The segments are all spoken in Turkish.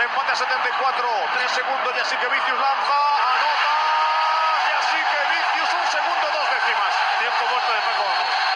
Se empate a 74. 3 segundos y así que Vicius lanza. Anota. Y así que Vicius un segundo, dos décimas. Tiempo muerto de Paco.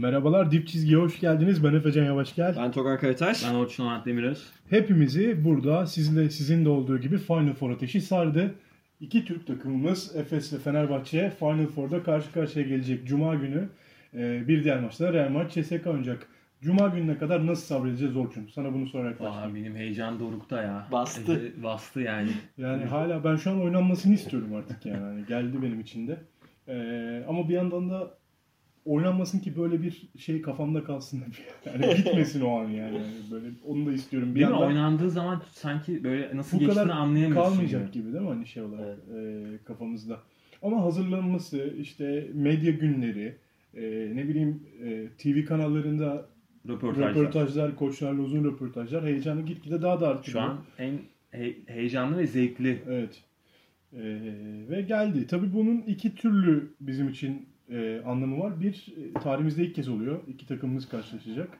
Merhabalar Dip Çizgi'ye hoş geldiniz. Ben Efecan Yavaşgel. Ben Togar Karataş. Ben Orçun Onat Demiröz. Hepimizi burada sizle sizin de olduğu gibi Final Four ateşi sardı. İki Türk takımımız Efes ve Fenerbahçe Final Four'da karşı karşıya gelecek Cuma günü. Ee, bir diğer maçta Real Madrid CSK oynayacak. Cuma gününe kadar nasıl sabredeceğiz Orçun? Sana bunu sorarak Aa, başlayayım. benim heyecan dorukta ya. Bastı. Ee, Bastı yani. Yani hala ben şu an oynanmasını istiyorum artık yani. Hani geldi benim için de. Ee, ama bir yandan da oynanmasın ki böyle bir şey kafamda kalsın. Yani bitmesin o an yani. Yani Böyle onu da istiyorum. Bir Değil mi? Oynandığı zaman sanki böyle nasıl bu geçtiğini anlayamıyorsun. kalmayacak gibi. gibi değil mi hani şey olarak e, kafamızda. Ama hazırlanması, işte medya günleri, e, ne bileyim e, TV kanallarında Röportajlar. röportajlar, koçlarla uzun röportajlar heyecanı gitgide daha da artıyor. Şu an en he- heyecanlı ve zevkli. Evet. E, ve geldi. Tabii bunun iki türlü bizim için e, anlamı var. Bir, e, tarihimizde ilk kez oluyor. İki takımımız karşılaşacak.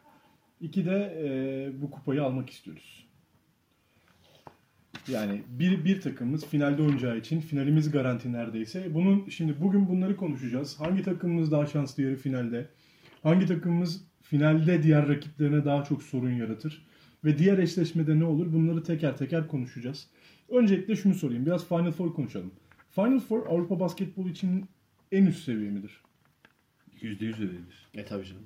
İki de e, bu kupayı almak istiyoruz. Yani bir, bir takımımız finalde oynayacağı için finalimiz garanti neredeyse. Bunun şimdi bugün bunları konuşacağız. Hangi takımımız daha şanslı yarı finalde? Hangi takımımız finalde diğer rakiplerine daha çok sorun yaratır? Ve diğer eşleşmede ne olur? Bunları teker teker konuşacağız. Öncelikle şunu sorayım. Biraz Final Four konuşalım. Final Four Avrupa basketbolu için en üst seviye midir? Yüzde yüz öyledir. E tabii canım.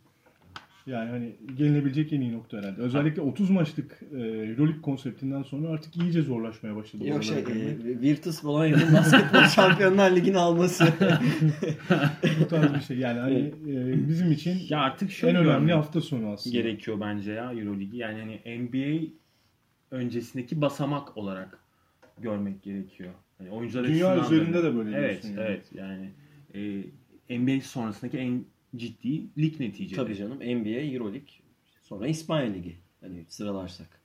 Yani hani gelinebilecek en iyi nokta herhalde. Özellikle 30 maçlık e, Euroleague konseptinden sonra artık iyice zorlaşmaya başladı. Yok şey, e, Virtus Bolonya'nın basketbol şampiyonlar ligini alması. Bu tarz bir şey. Yani hani e, bizim için Ya artık şöyle en önemli hafta sonu aslında. gerekiyor bence ya Euroligi. Yani hani NBA öncesindeki basamak olarak görmek gerekiyor. Hani oyuncular Dünya üzerinde de böyle Evet, yani. evet. Yani e, NBA sonrasındaki en ciddi lig neticede. tabii canım NBA, Euroleague, sonra İspanya Ligi. Hani sıralarsak.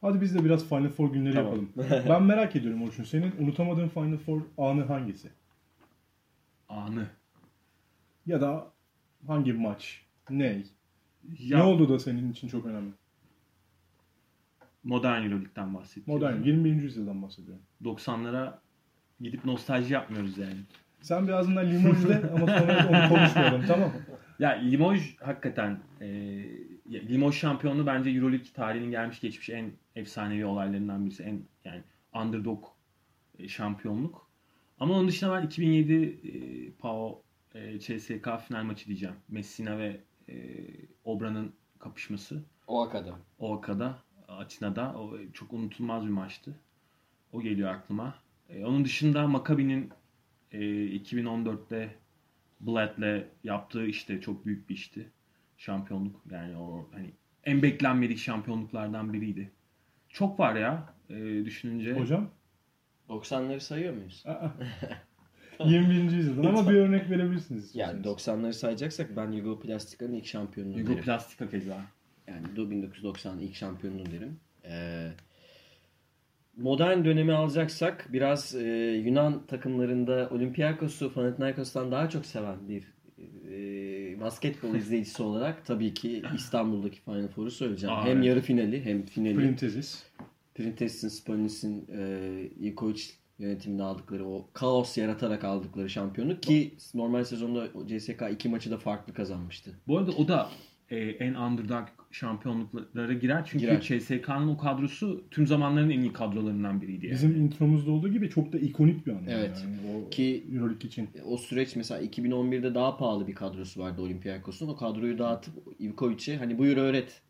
Hadi biz de biraz Final Four günleri Tamam. yapalım. ben merak ediyorum Orçun. Senin unutamadığın Final Four anı hangisi? Anı. Ya da hangi maç? Ne? Ya, Ne oldu da senin için çok önemli? Modern Euroleague'den bahsediyorum. Modern, 21. yüzyıldan bahsediyorum. 90'lara gidip nostalji yapmıyoruz yani. Sen biraz da Limoges'de ama sonra onu konuşmayalım tamam mı? Ya Limoges hakikaten e, Limoges şampiyonluğu bence Euroleague tarihinin gelmiş geçmiş en efsanevi olaylarından birisi. En yani underdog e, şampiyonluk. Ama onun dışında ben 2007 e, PAO e, CSK final maçı diyeceğim. Messina ve e, Obra'nın kapışması. O akada. Ovaka'da, Atina'da. O çok unutulmaz bir maçtı. O geliyor aklıma. E, onun dışında Maccabi'nin e, 2014'te Blad'le yaptığı işte çok büyük bir işti. Şampiyonluk yani o hani en beklenmedik şampiyonluklardan biriydi. Çok var ya e, düşününce. Hocam? 90'ları sayıyor muyuz? Aa. 21. yüzyıldan ama bir örnek verebilirsiniz. Yani istiyorsanız. 90'ları sayacaksak ben Yugoplastika'nın ilk şampiyonluğu derim. Yugoplastika keza. Yani 1990 ilk şampiyonluğu derim. Ee, modern dönemi alacaksak biraz e, Yunan takımlarında Olympiakos'u Panathinaikos'tan daha çok seven bir e, basketbol izleyicisi olarak tabii ki İstanbul'daki Final Four'u söyleyeceğim. Aa, hem evet. yarı finali hem finali. Printezis. Printes'in, Sponis'in, e, Ivkovic yönetiminde aldıkları o kaos yaratarak aldıkları şampiyonluk ki normal sezonda CSK iki maçı da farklı kazanmıştı. Bu arada o da e, en underdog şampiyonluklara girer. Çünkü Girer. CSK'nın o kadrosu tüm zamanların en iyi kadrolarından biriydi. Yani. Bizim intromuzda olduğu gibi çok da ikonik bir an. Evet. Yani o Ki- Euroleague için. o süreç mesela 2011'de daha pahalı bir kadrosu vardı Olympiakos'un. O kadroyu dağıtıp Ivkovic'e hani buyur öğret.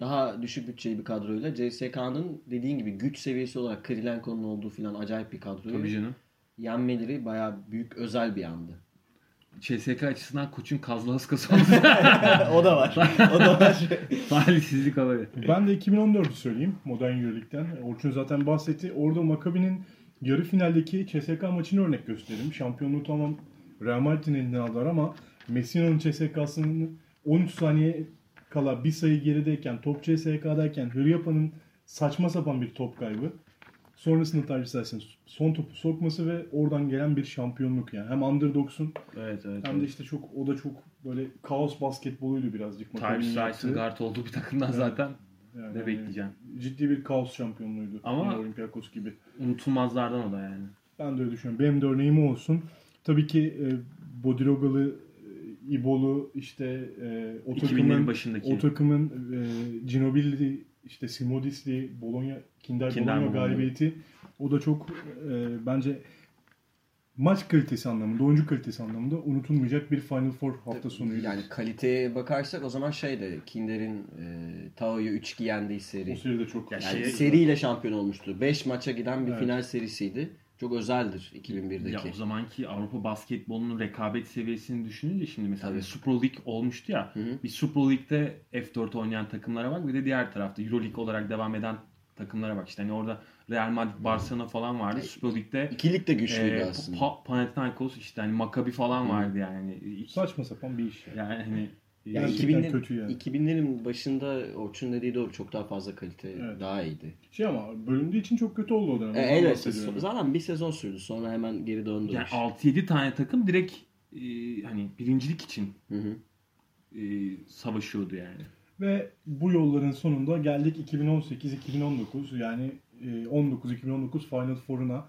Daha düşük bütçeli bir kadroyla CSK'nın dediğin gibi güç seviyesi olarak Kirilenko'nun olduğu filan acayip bir kadroyu Tabii canım. yenmeleri bayağı büyük özel bir andı. CSK açısından koçun kazlı haskası oldu. o da var. O da var. Talihsizlik haberi. Ben de 2014'ü söyleyeyim Modern Euroleague'den. Orçun zaten bahsetti. Orada Maccabi'nin yarı finaldeki CSK maçını örnek gösterelim. Şampiyonluğu tamam Real Madrid'in elinden aldılar ama Messina'nın CSK'sının 13 saniye kala bir sayı gerideyken top CSK'dayken Hıryapa'nın saçma sapan bir top kaybı. Sonrasında Hills'in son topu sokması ve oradan gelen bir şampiyonluk yani. Hem underdogsun Evet evet. hem de işte çok o da çok böyle kaos basketboluydu birazcık. Tyrese Rice'ın guard olduğu bir takımdan zaten Yani ne bekleyeceğim. Ciddi bir kaos şampiyonluğuydu. Ama- Olympiakos gibi. Unutulmazlardan o da yani. Ben de öyle düşünüyorum. Benim de örneğim olsun. Tabii ki e, Bodirogalı, e, İbolu işte e, o 2000'lerin takımın başındaki. o takımın e, Ginobilli, işte Simodisli, Bologna, Kinder, Kinder Bologna galibiyeti o da çok e, bence maç kalitesi anlamında, oyuncu kalitesi anlamında unutulmayacak bir Final Four hafta sonuydu. Yani kaliteye bakarsak o zaman şeydi Kinder'in e, Tao'yu 3-2 yendiği o seri. seride çok Ya Yani Şey- seriyle şampiyon olmuştu. 5 maça giden bir Evet. final serisiydi. Çok özeldir 2001'deki. Ya o zamanki Avrupa basketbolunun rekabet seviyesini düşününce şimdi mesela Tabii. Super Lig olmuştu ya. Hı hı. Bir Super Lig'de F4 oynayan takımlara bak bir de diğer tarafta Euro League olarak devam eden takımlara bak. İşte hani orada Real Madrid, Barcelona falan vardı. Süper Lig'de İkilik de güçlüydü e, aslında. Pa- Panathinaikos işte hani Maccabi falan vardı yani. İki- saçma sapan bir iş. Yani. yani hani Yani Gerçekten 2000'lerin kötü yani. 2000'lerin başında Orçun dediği doğru çok daha fazla kalite Evet. daha iyiydi. Şey ama bölündüğü için çok kötü oldu o dönem. E, evet zaten bir sezon sürdü sonra hemen geri döndü. yani iş. 6-7 tane takım direkt e, hani birincilik için Hı hı. e, savaşıyordu yani. Ve bu yolların sonunda geldik 2018-2019 yani e, 19-2019 Final Four'una.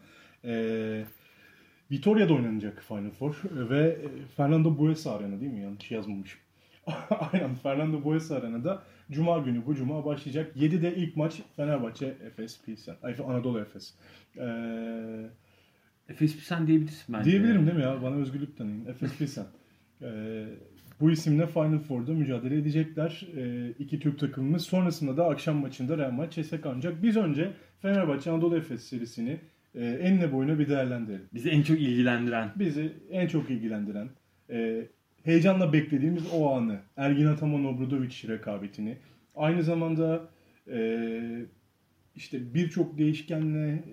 E, Vitoria'da oynanacak Final Four ve e, Fernando Buesa Arena değil mi? Yanlış yazmamışım. Aynen Fernando Buesa Arena'da Cuma günü bu Cuma başlayacak. 7'de ilk maç Fenerbahçe Efes Pilsen. Ay, Anadolu Efes. E, Efes Pilsen diyebilirsin bence. Diyebilirim değil mi ya? Bana özgürlük tanıyın. Efes Pilsen. Ee, bu isimle Final Four'da mücadele edecekler. Ee, iki Türk takımımız. Sonrasında da akşam maçında Real Madrid CSKA ancak biz önce Fenerbahçe Anadolu Efes serisini e, enine boyuna bir değerlendirelim. Bizi en çok ilgilendiren Bizi en çok ilgilendiren, e, heyecanla beklediğimiz o anı, Ergin Ataman Obradoviç rekabetini, aynı zamanda e, işte birçok değişkenle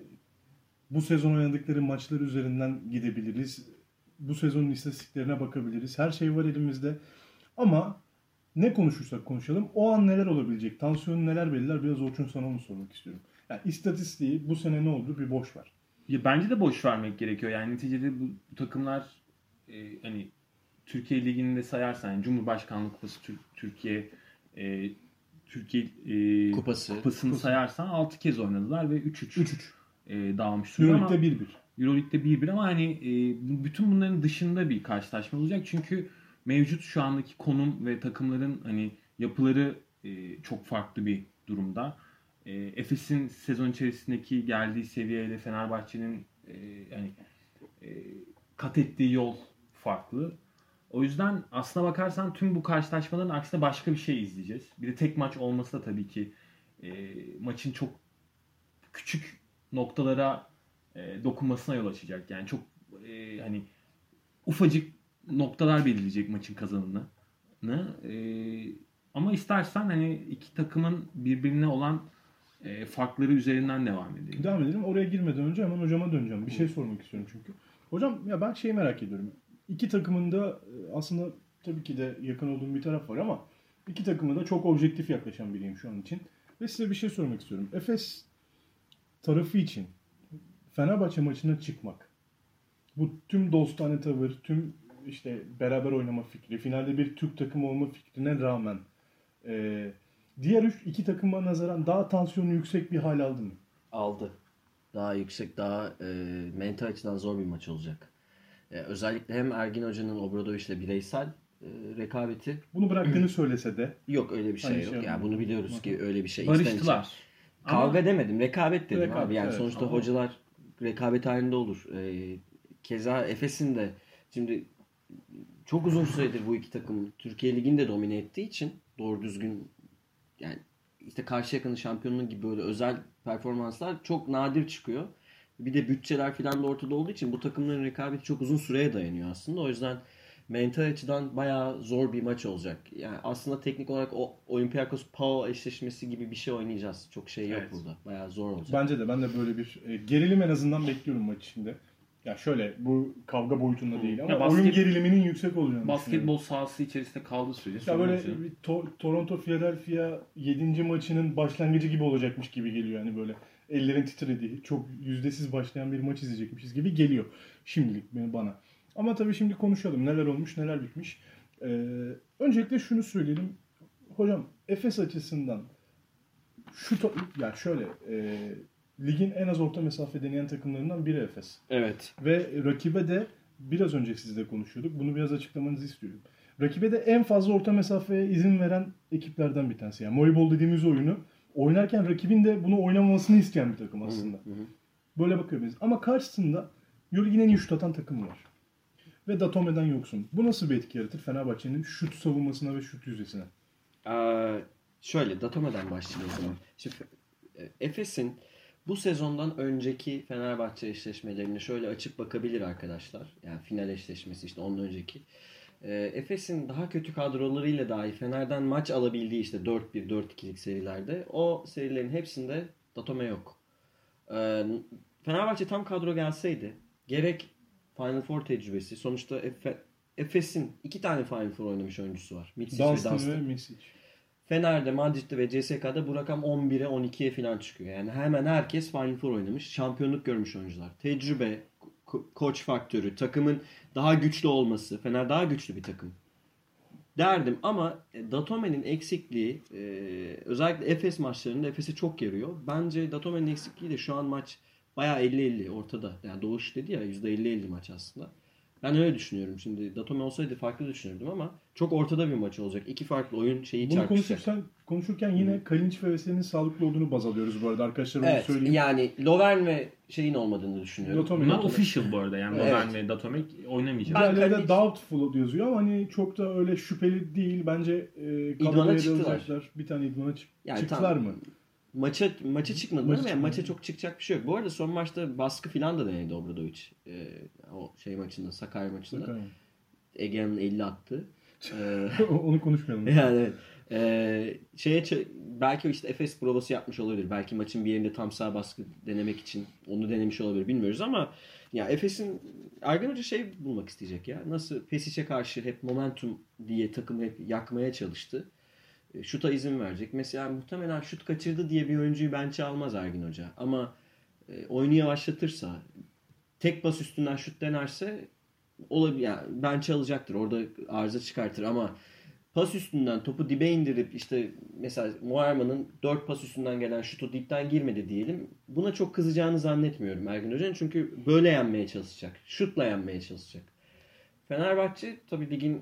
bu sezon oynadıkları maçlar üzerinden gidebiliriz. Bu sezonun istatistiklerine bakabiliriz. Her şey var elimizde. Ama ne konuşursak konuşalım o an neler olabilecek, tansiyonu neler belirler biraz Orçun sana onu sormak istiyorum. Yani istatistiği bu sene ne oldu bir boş ver. Ya bence de boş vermek gerekiyor. Yani neticede bu takımlar e, hani Türkiye Ligi'nde sayarsan yani Cumhurbaşkanlığı Kupası Tür- Türkiye e, Türkiye e, Kupası. kupasını sayarsan 6 kez oynadılar ve 3-3 3-3. e, dağılmış durumda ama Euroleague'de 1-1. Euroleague'de 1-1 ama hani e, bütün bunların dışında bir karşılaşma olacak. Çünkü mevcut şu andaki konum ve takımların hani yapıları e, çok farklı bir durumda. E, Efes'in sezon içerisindeki geldiği seviyeyle Fenerbahçe'nin e, yani e, kat ettiği yol farklı. O yüzden aslına bakarsan tüm bu karşılaşmaların aksine başka bir şey izleyeceğiz. Bir de tek maç olması da tabii ki e, maçın çok küçük noktalara e, dokunmasına yol açacak. Yani çok e, hani ufacık noktalar belirleyecek maçın kazanını. E, ama istersen hani iki takımın birbirine olan e, farkları üzerinden devam edelim. Devam edelim. Oraya girmeden önce hemen hocama döneceğim. Bir şey sormak istiyorum çünkü. Hocam ya ben şeyi merak ediyorum. İki takımın da e, aslında tabii ki de yakın olduğum bir taraf var ama iki takımı da çok objektif yaklaşan biriyim şu an için. Ve size bir şey sormak istiyorum. Efes tarafı için Fenerbahçe maçına çıkmak. Bu tüm dostane tavır, tüm işte beraber oynama fikri, finalde bir Türk takımı olma fikrine rağmen e, diğer üç, iki takıma nazaran daha tansiyonu yüksek bir hal aldı mı? aldı. Daha yüksek, daha e, mental açıdan zor bir maç olacak. E, özellikle hem Ergin Hoca'nın Obradoviç'le bireysel e, rekabeti Bunu bıraktığını söylese de yok öyle bir şey yok. şey yani bunu biliyoruz ki öyle bir şey Barıştılar. istemeyecek. Kavga demedim, rekabet dedim Rekabet, abi. Yani evet. sonuçta Ama- hocalar rekabet halinde olur. E, keza Efes'in de şimdi çok uzun süredir bu iki takım Türkiye Ligi'nde domine ettiği için doğru düzgün yani işte Karşıyaka'nın şampiyonluğu gibi böyle özel performanslar çok nadir çıkıyor. Bir de bütçeler falan da ortada olduğu için bu takımların rekabeti çok uzun süreye dayanıyor aslında. O yüzden mental açıdan bayağı zor bir maç olacak. Yani aslında teknik olarak o Olympiakos Pau eşleşmesi gibi bir şey oynayacağız. Çok şey yok Evet. burada. Bayağı zor olacak. bence de ben de böyle bir e, gerilim en azından bekliyorum maç içinde. Ya şöyle bu kavga boyutunda değil ama Ya basket- oyun geriliminin yüksek olacağını Basketbol sahası içerisinde kaldığı sürece Ya böyle bir To- Toronto Philadelphia 7. maçının başlangıcı gibi olacakmış gibi geliyor yani böyle. Ellerin titrediği, çok yüzdesiz başlayan bir maç izleyecekmişiz gibi geliyor şimdilik bana. Ama tabii şimdi konuşalım. Neler olmuş, neler bitmiş. Ee, öncelikle şunu söyleyelim. Hocam Efes açısından şu ya şöyle e, ligin en az orta mesafe deneyen takımlarından biri Efes. Evet. Ve rakibe de biraz önce sizle konuşuyorduk. Bunu biraz açıklamanızı istiyorum. Rakibe de en fazla orta mesafeye izin veren ekiplerden bir tanesi. Yani Moneyball dediğimiz oyunu oynarken rakibin de bunu oynamamasını isteyen bir takım aslında. Hı hı. Böyle bakıyoruz. Ama karşısında Euroleague'in en iyi şut atan takımı var. Ve Datome'den yoksun. Bu nasıl bir etki yaratır Fenerbahçe'nin şut savunmasına ve şut yüzdesine? Ee, şöyle Datome'den başlayalım o zaman. Şimdi e, Efes'in bu sezondan önceki Fenerbahçe eşleşmelerine şöyle açıp bakabilir arkadaşlar. Yani final eşleşmesi işte ondan önceki. Ee, Efes'in daha kötü kadrolarıyla dahi Fener'den maç alabildiği işte 4-1, 4-2'lik serilerde o serilerin hepsinde Datome yok. Ee, Fenerbahçe tam kadro gelseydi gerek Final Four tecrübesi sonuçta Efe, Efes'in iki tane Final Four oynamış oyuncusu var. Mitsic ve Dunstan ve. Fener'de, Madrid'de ve CSK'da bu rakam 11'e 12'ye falan çıkıyor. Yani hemen herkes Final Four oynamış. Şampiyonluk görmüş oyuncular. Tecrübe, ko- koç faktörü, takımın daha güçlü olması. Fener daha güçlü bir takım. Derdim ama e, Datome'nin eksikliği e, özellikle Efes maçlarında Efes'i çok yarıyor. Bence Datome'nin eksikliği de şu an maç bayağı 50-50 ortada. Yani Doğuş dedi ya %50-50 maç aslında. Ben öyle düşünüyorum. Şimdi Datome olsaydı farklı düşünürdüm ama çok ortada bir maç olacak. İki farklı oyun şeyi Bunu konuşurken, konuşurken yine Kalinç ve Veseli'nin sağlıklı olduğunu baz alıyoruz bu arada. Arkadaşlar onu Evet söyleyeyim. yani Lovern ve şeyin olmadığını düşünüyorum. Dotome. Bunlar Dotome. official bu arada yani Evet. Loven ve Datomek oynamayacak. Ben- Kalinic- doubtful yazıyor ama hani çok da öyle şüpheli değil. Bence e, İdmana kadroya da çıktılar. Bir tane idmana çık- Yani çıktılar tam- mı? Maça maça çıkmadılar Maça ama yani çıkmadı. maça çok çıkacak bir şey yok. Bu arada son maçta baskı falan da denedi Obradovic. Ee, o şey maçında, Sakarya maçında. Bakalım. Ege'nin 50 attı. Ee, Onu konuşmayalım. yani. Ee, şeye belki işte Efes provası yapmış olabilir. Belki maçın bir yerinde tam sağ baskı denemek için onu denemiş olabilir bilmiyoruz ama ya Efes'in Ergen Hoca şey bulmak isteyecek ya. Nasıl Pesic'e karşı hep momentum diye takımı hep yakmaya çalıştı. E, Şuta izin verecek. Mesela muhtemelen şut kaçırdı diye bir oyuncuyu bench'e almaz Ergin Hoca. Ama e, oyunu yavaşlatırsa, tek bas üstünden şut denerse olabilir. Yani bench'e alacaktır. Orada arıza çıkartır ama pas üstünden topu dibe indirip işte mesela Muharman'ın 4 pas üstünden gelen şutu dipten girmedi diyelim. Buna çok kızacağını zannetmiyorum Ergin Hoca'nın. Çünkü böyle yenmeye çalışacak. Şutla yenmeye çalışacak. Fenerbahçe tabii ligin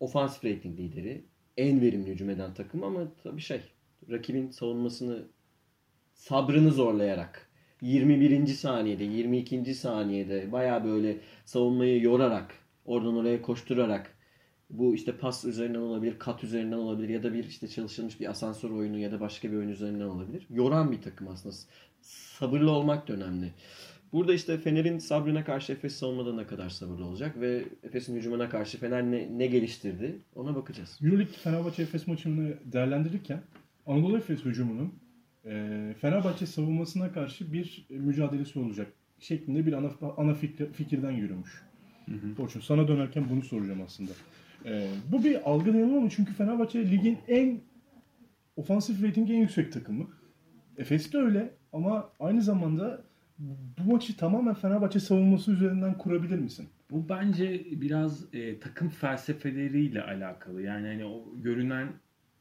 ofansif rating lideri. En verimli hücum eden takım ama tabii şey rakibin savunmasını sabrını zorlayarak 21. saniyede 22. saniyede baya böyle savunmayı yorarak oradan oraya koşturarak bu işte pas üzerinden olabilir, kat üzerinden olabilir ya da bir işte çalışılmış bir asansör oyunu ya da başka bir oyun üzerinden olabilir. Yoran bir takım aslında. Sabırlı olmak da önemli. Burada işte Fener'in sabrına karşı Efes savunmada ne kadar sabırlı olacak ve Efes'in hücumuna karşı Fener ne, ne geliştirdi ona bakacağız. Euroleague Fenerbahçe Efes maçını değerlendirirken Anadolu Efes hücumunun e, Fenerbahçe savunmasına karşı bir mücadelesi olacak şeklinde bir ana, ana fikir- fikirden yürümüş. Orçun sana dönerken bunu soracağım aslında. E, bu bir algı yanılma mı? Çünkü Fenerbahçe ligin en ofansif ratingi en yüksek takımı. Efes de öyle ama aynı zamanda bu maçı tamamen Fenerbahçe savunması üzerinden kurabilir misin? Bu bence biraz e, takım felsefeleriyle alakalı. Yani hani o görünen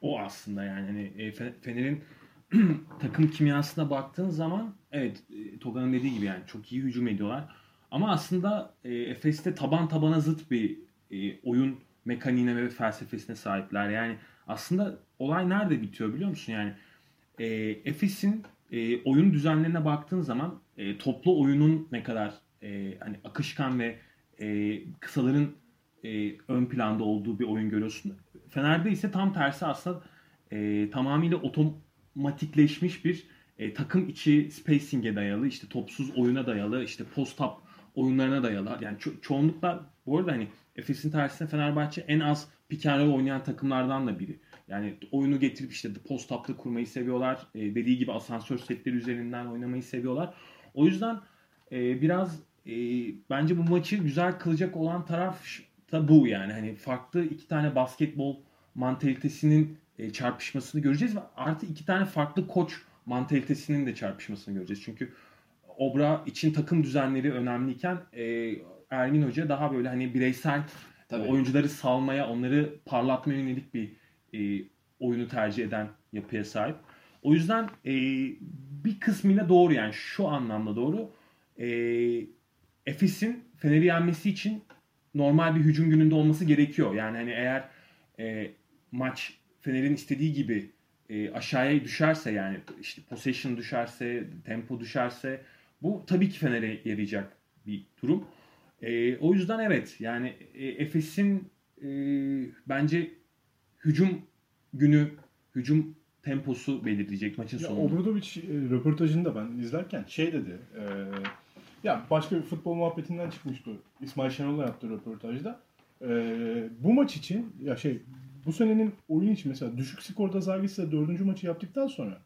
o aslında yani hani e, Fe- Fener'in takım kimyasına baktığın zaman evet e, Toga'nın dediği gibi yani çok iyi hücum ediyorlar. Ama aslında e, Efes'te taban tabana zıt bir e, oyun mekaniğine ve felsefesine sahipler. Yani aslında olay nerede bitiyor biliyor musun? Yani e, Efes'in e, oyun düzenlerine baktığın zaman e, toplu oyunun ne kadar e, hani akışkan ve e, kısaların e, ön planda olduğu bir oyun görüyorsun. Fener'de ise tam tersi aslında e, tamamıyla otomatikleşmiş bir e, takım içi spacing'e dayalı, işte topsuz oyuna dayalı, işte post-up oyunlarına dayalı. Yani ço- çoğunlukla bu arada hani Efes'in tersine Fenerbahçe en az pick oynayan takımlardan da biri. Yani oyunu getirip işte post-up'ta kurmayı seviyorlar. E, dediği gibi asansör setleri üzerinden oynamayı seviyorlar. O yüzden e, biraz e, bence bu maçı güzel kılacak olan taraf da bu yani. Hani farklı iki tane basketbol mantalitesinin e, çarpışmasını göreceğiz ve artı iki tane farklı koç mantalitesinin de çarpışmasını göreceğiz. Çünkü Obra için takım düzenleri önemliyken e, Ergin Hoca daha böyle hani bireysel Tabii. oyuncuları salmaya, onları parlatmaya yönelik bir e, oyunu tercih eden yapıya sahip. O yüzden e, bir kısmıyla doğru yani şu anlamda doğru. E, Efes'in Fener'i yenmesi için normal bir hücum gününde olması gerekiyor. Yani hani eğer e, maç Fener'in istediği gibi e, aşağıya düşerse yani işte possession düşerse, tempo düşerse bu tabii ki Fener'e yarayacak bir durum. E, o yüzden evet yani e, Efes'in e, bence hücum günü, hücum temposu belirleyecek maçın Ya sonunda. Obradovic e, röportajında ben izlerken şey dedi. e, ya başka bir futbol muhabbetinden çıkmıştı. İsmail Şenol'la yaptığı röportajda. E, bu maç için ya şey bu senenin oyun için mesela düşük skorda Zalgiris'le dördüncü maçı yaptıktan sonra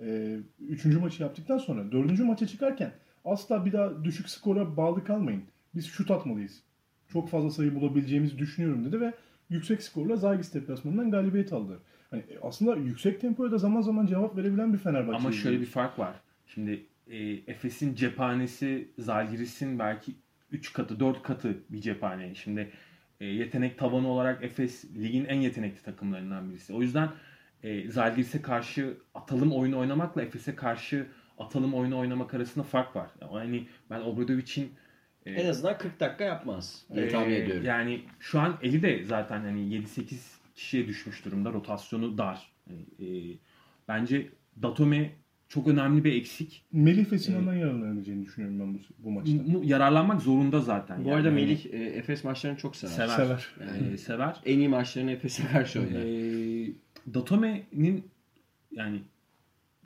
e, üçüncü maçı yaptıktan sonra dördüncü maça çıkarken asla bir daha düşük skora bağlı kalmayın. Biz şut atmalıyız. Çok fazla sayı bulabileceğimizi düşünüyorum dedi ve yüksek skorla Zalgiris deplasmanından galibiyet aldı. Hani aslında yüksek tempoya da zaman zaman cevap verebilen bir Fenerbahçe. Ama şöyle bir fark var. Şimdi e, Efes'in cephanesi Zalgiris'in belki 3 katı 4 katı bir cephane. Şimdi e, yetenek tavanı olarak Efes ligin en yetenekli takımlarından birisi. O yüzden e, Zalgiris'e karşı atalım oyunu oynamakla Efes'e karşı atalım oyunu oynamak arasında fark var. Yani ben Obradovic'in e, En azından 40 dakika yapmaz diye tahmin ediyorum. Yani şu an eli de zaten hani 7-8 kişiye düşmüş durumda. Rotasyonu dar. Yani, e, bence Datome çok önemli bir eksik. Melih ve Sinan'dan yararlanabileceğini düşünüyorum ben bu, bu maçta. Yararlanmak zorunda zaten. Bu Yani arada hani Melih e, Efes maçlarını çok sever. sever. Sever. Yani sever. En iyi maçlarını Efes'e karşı oynar. Ee, Datome'nin yani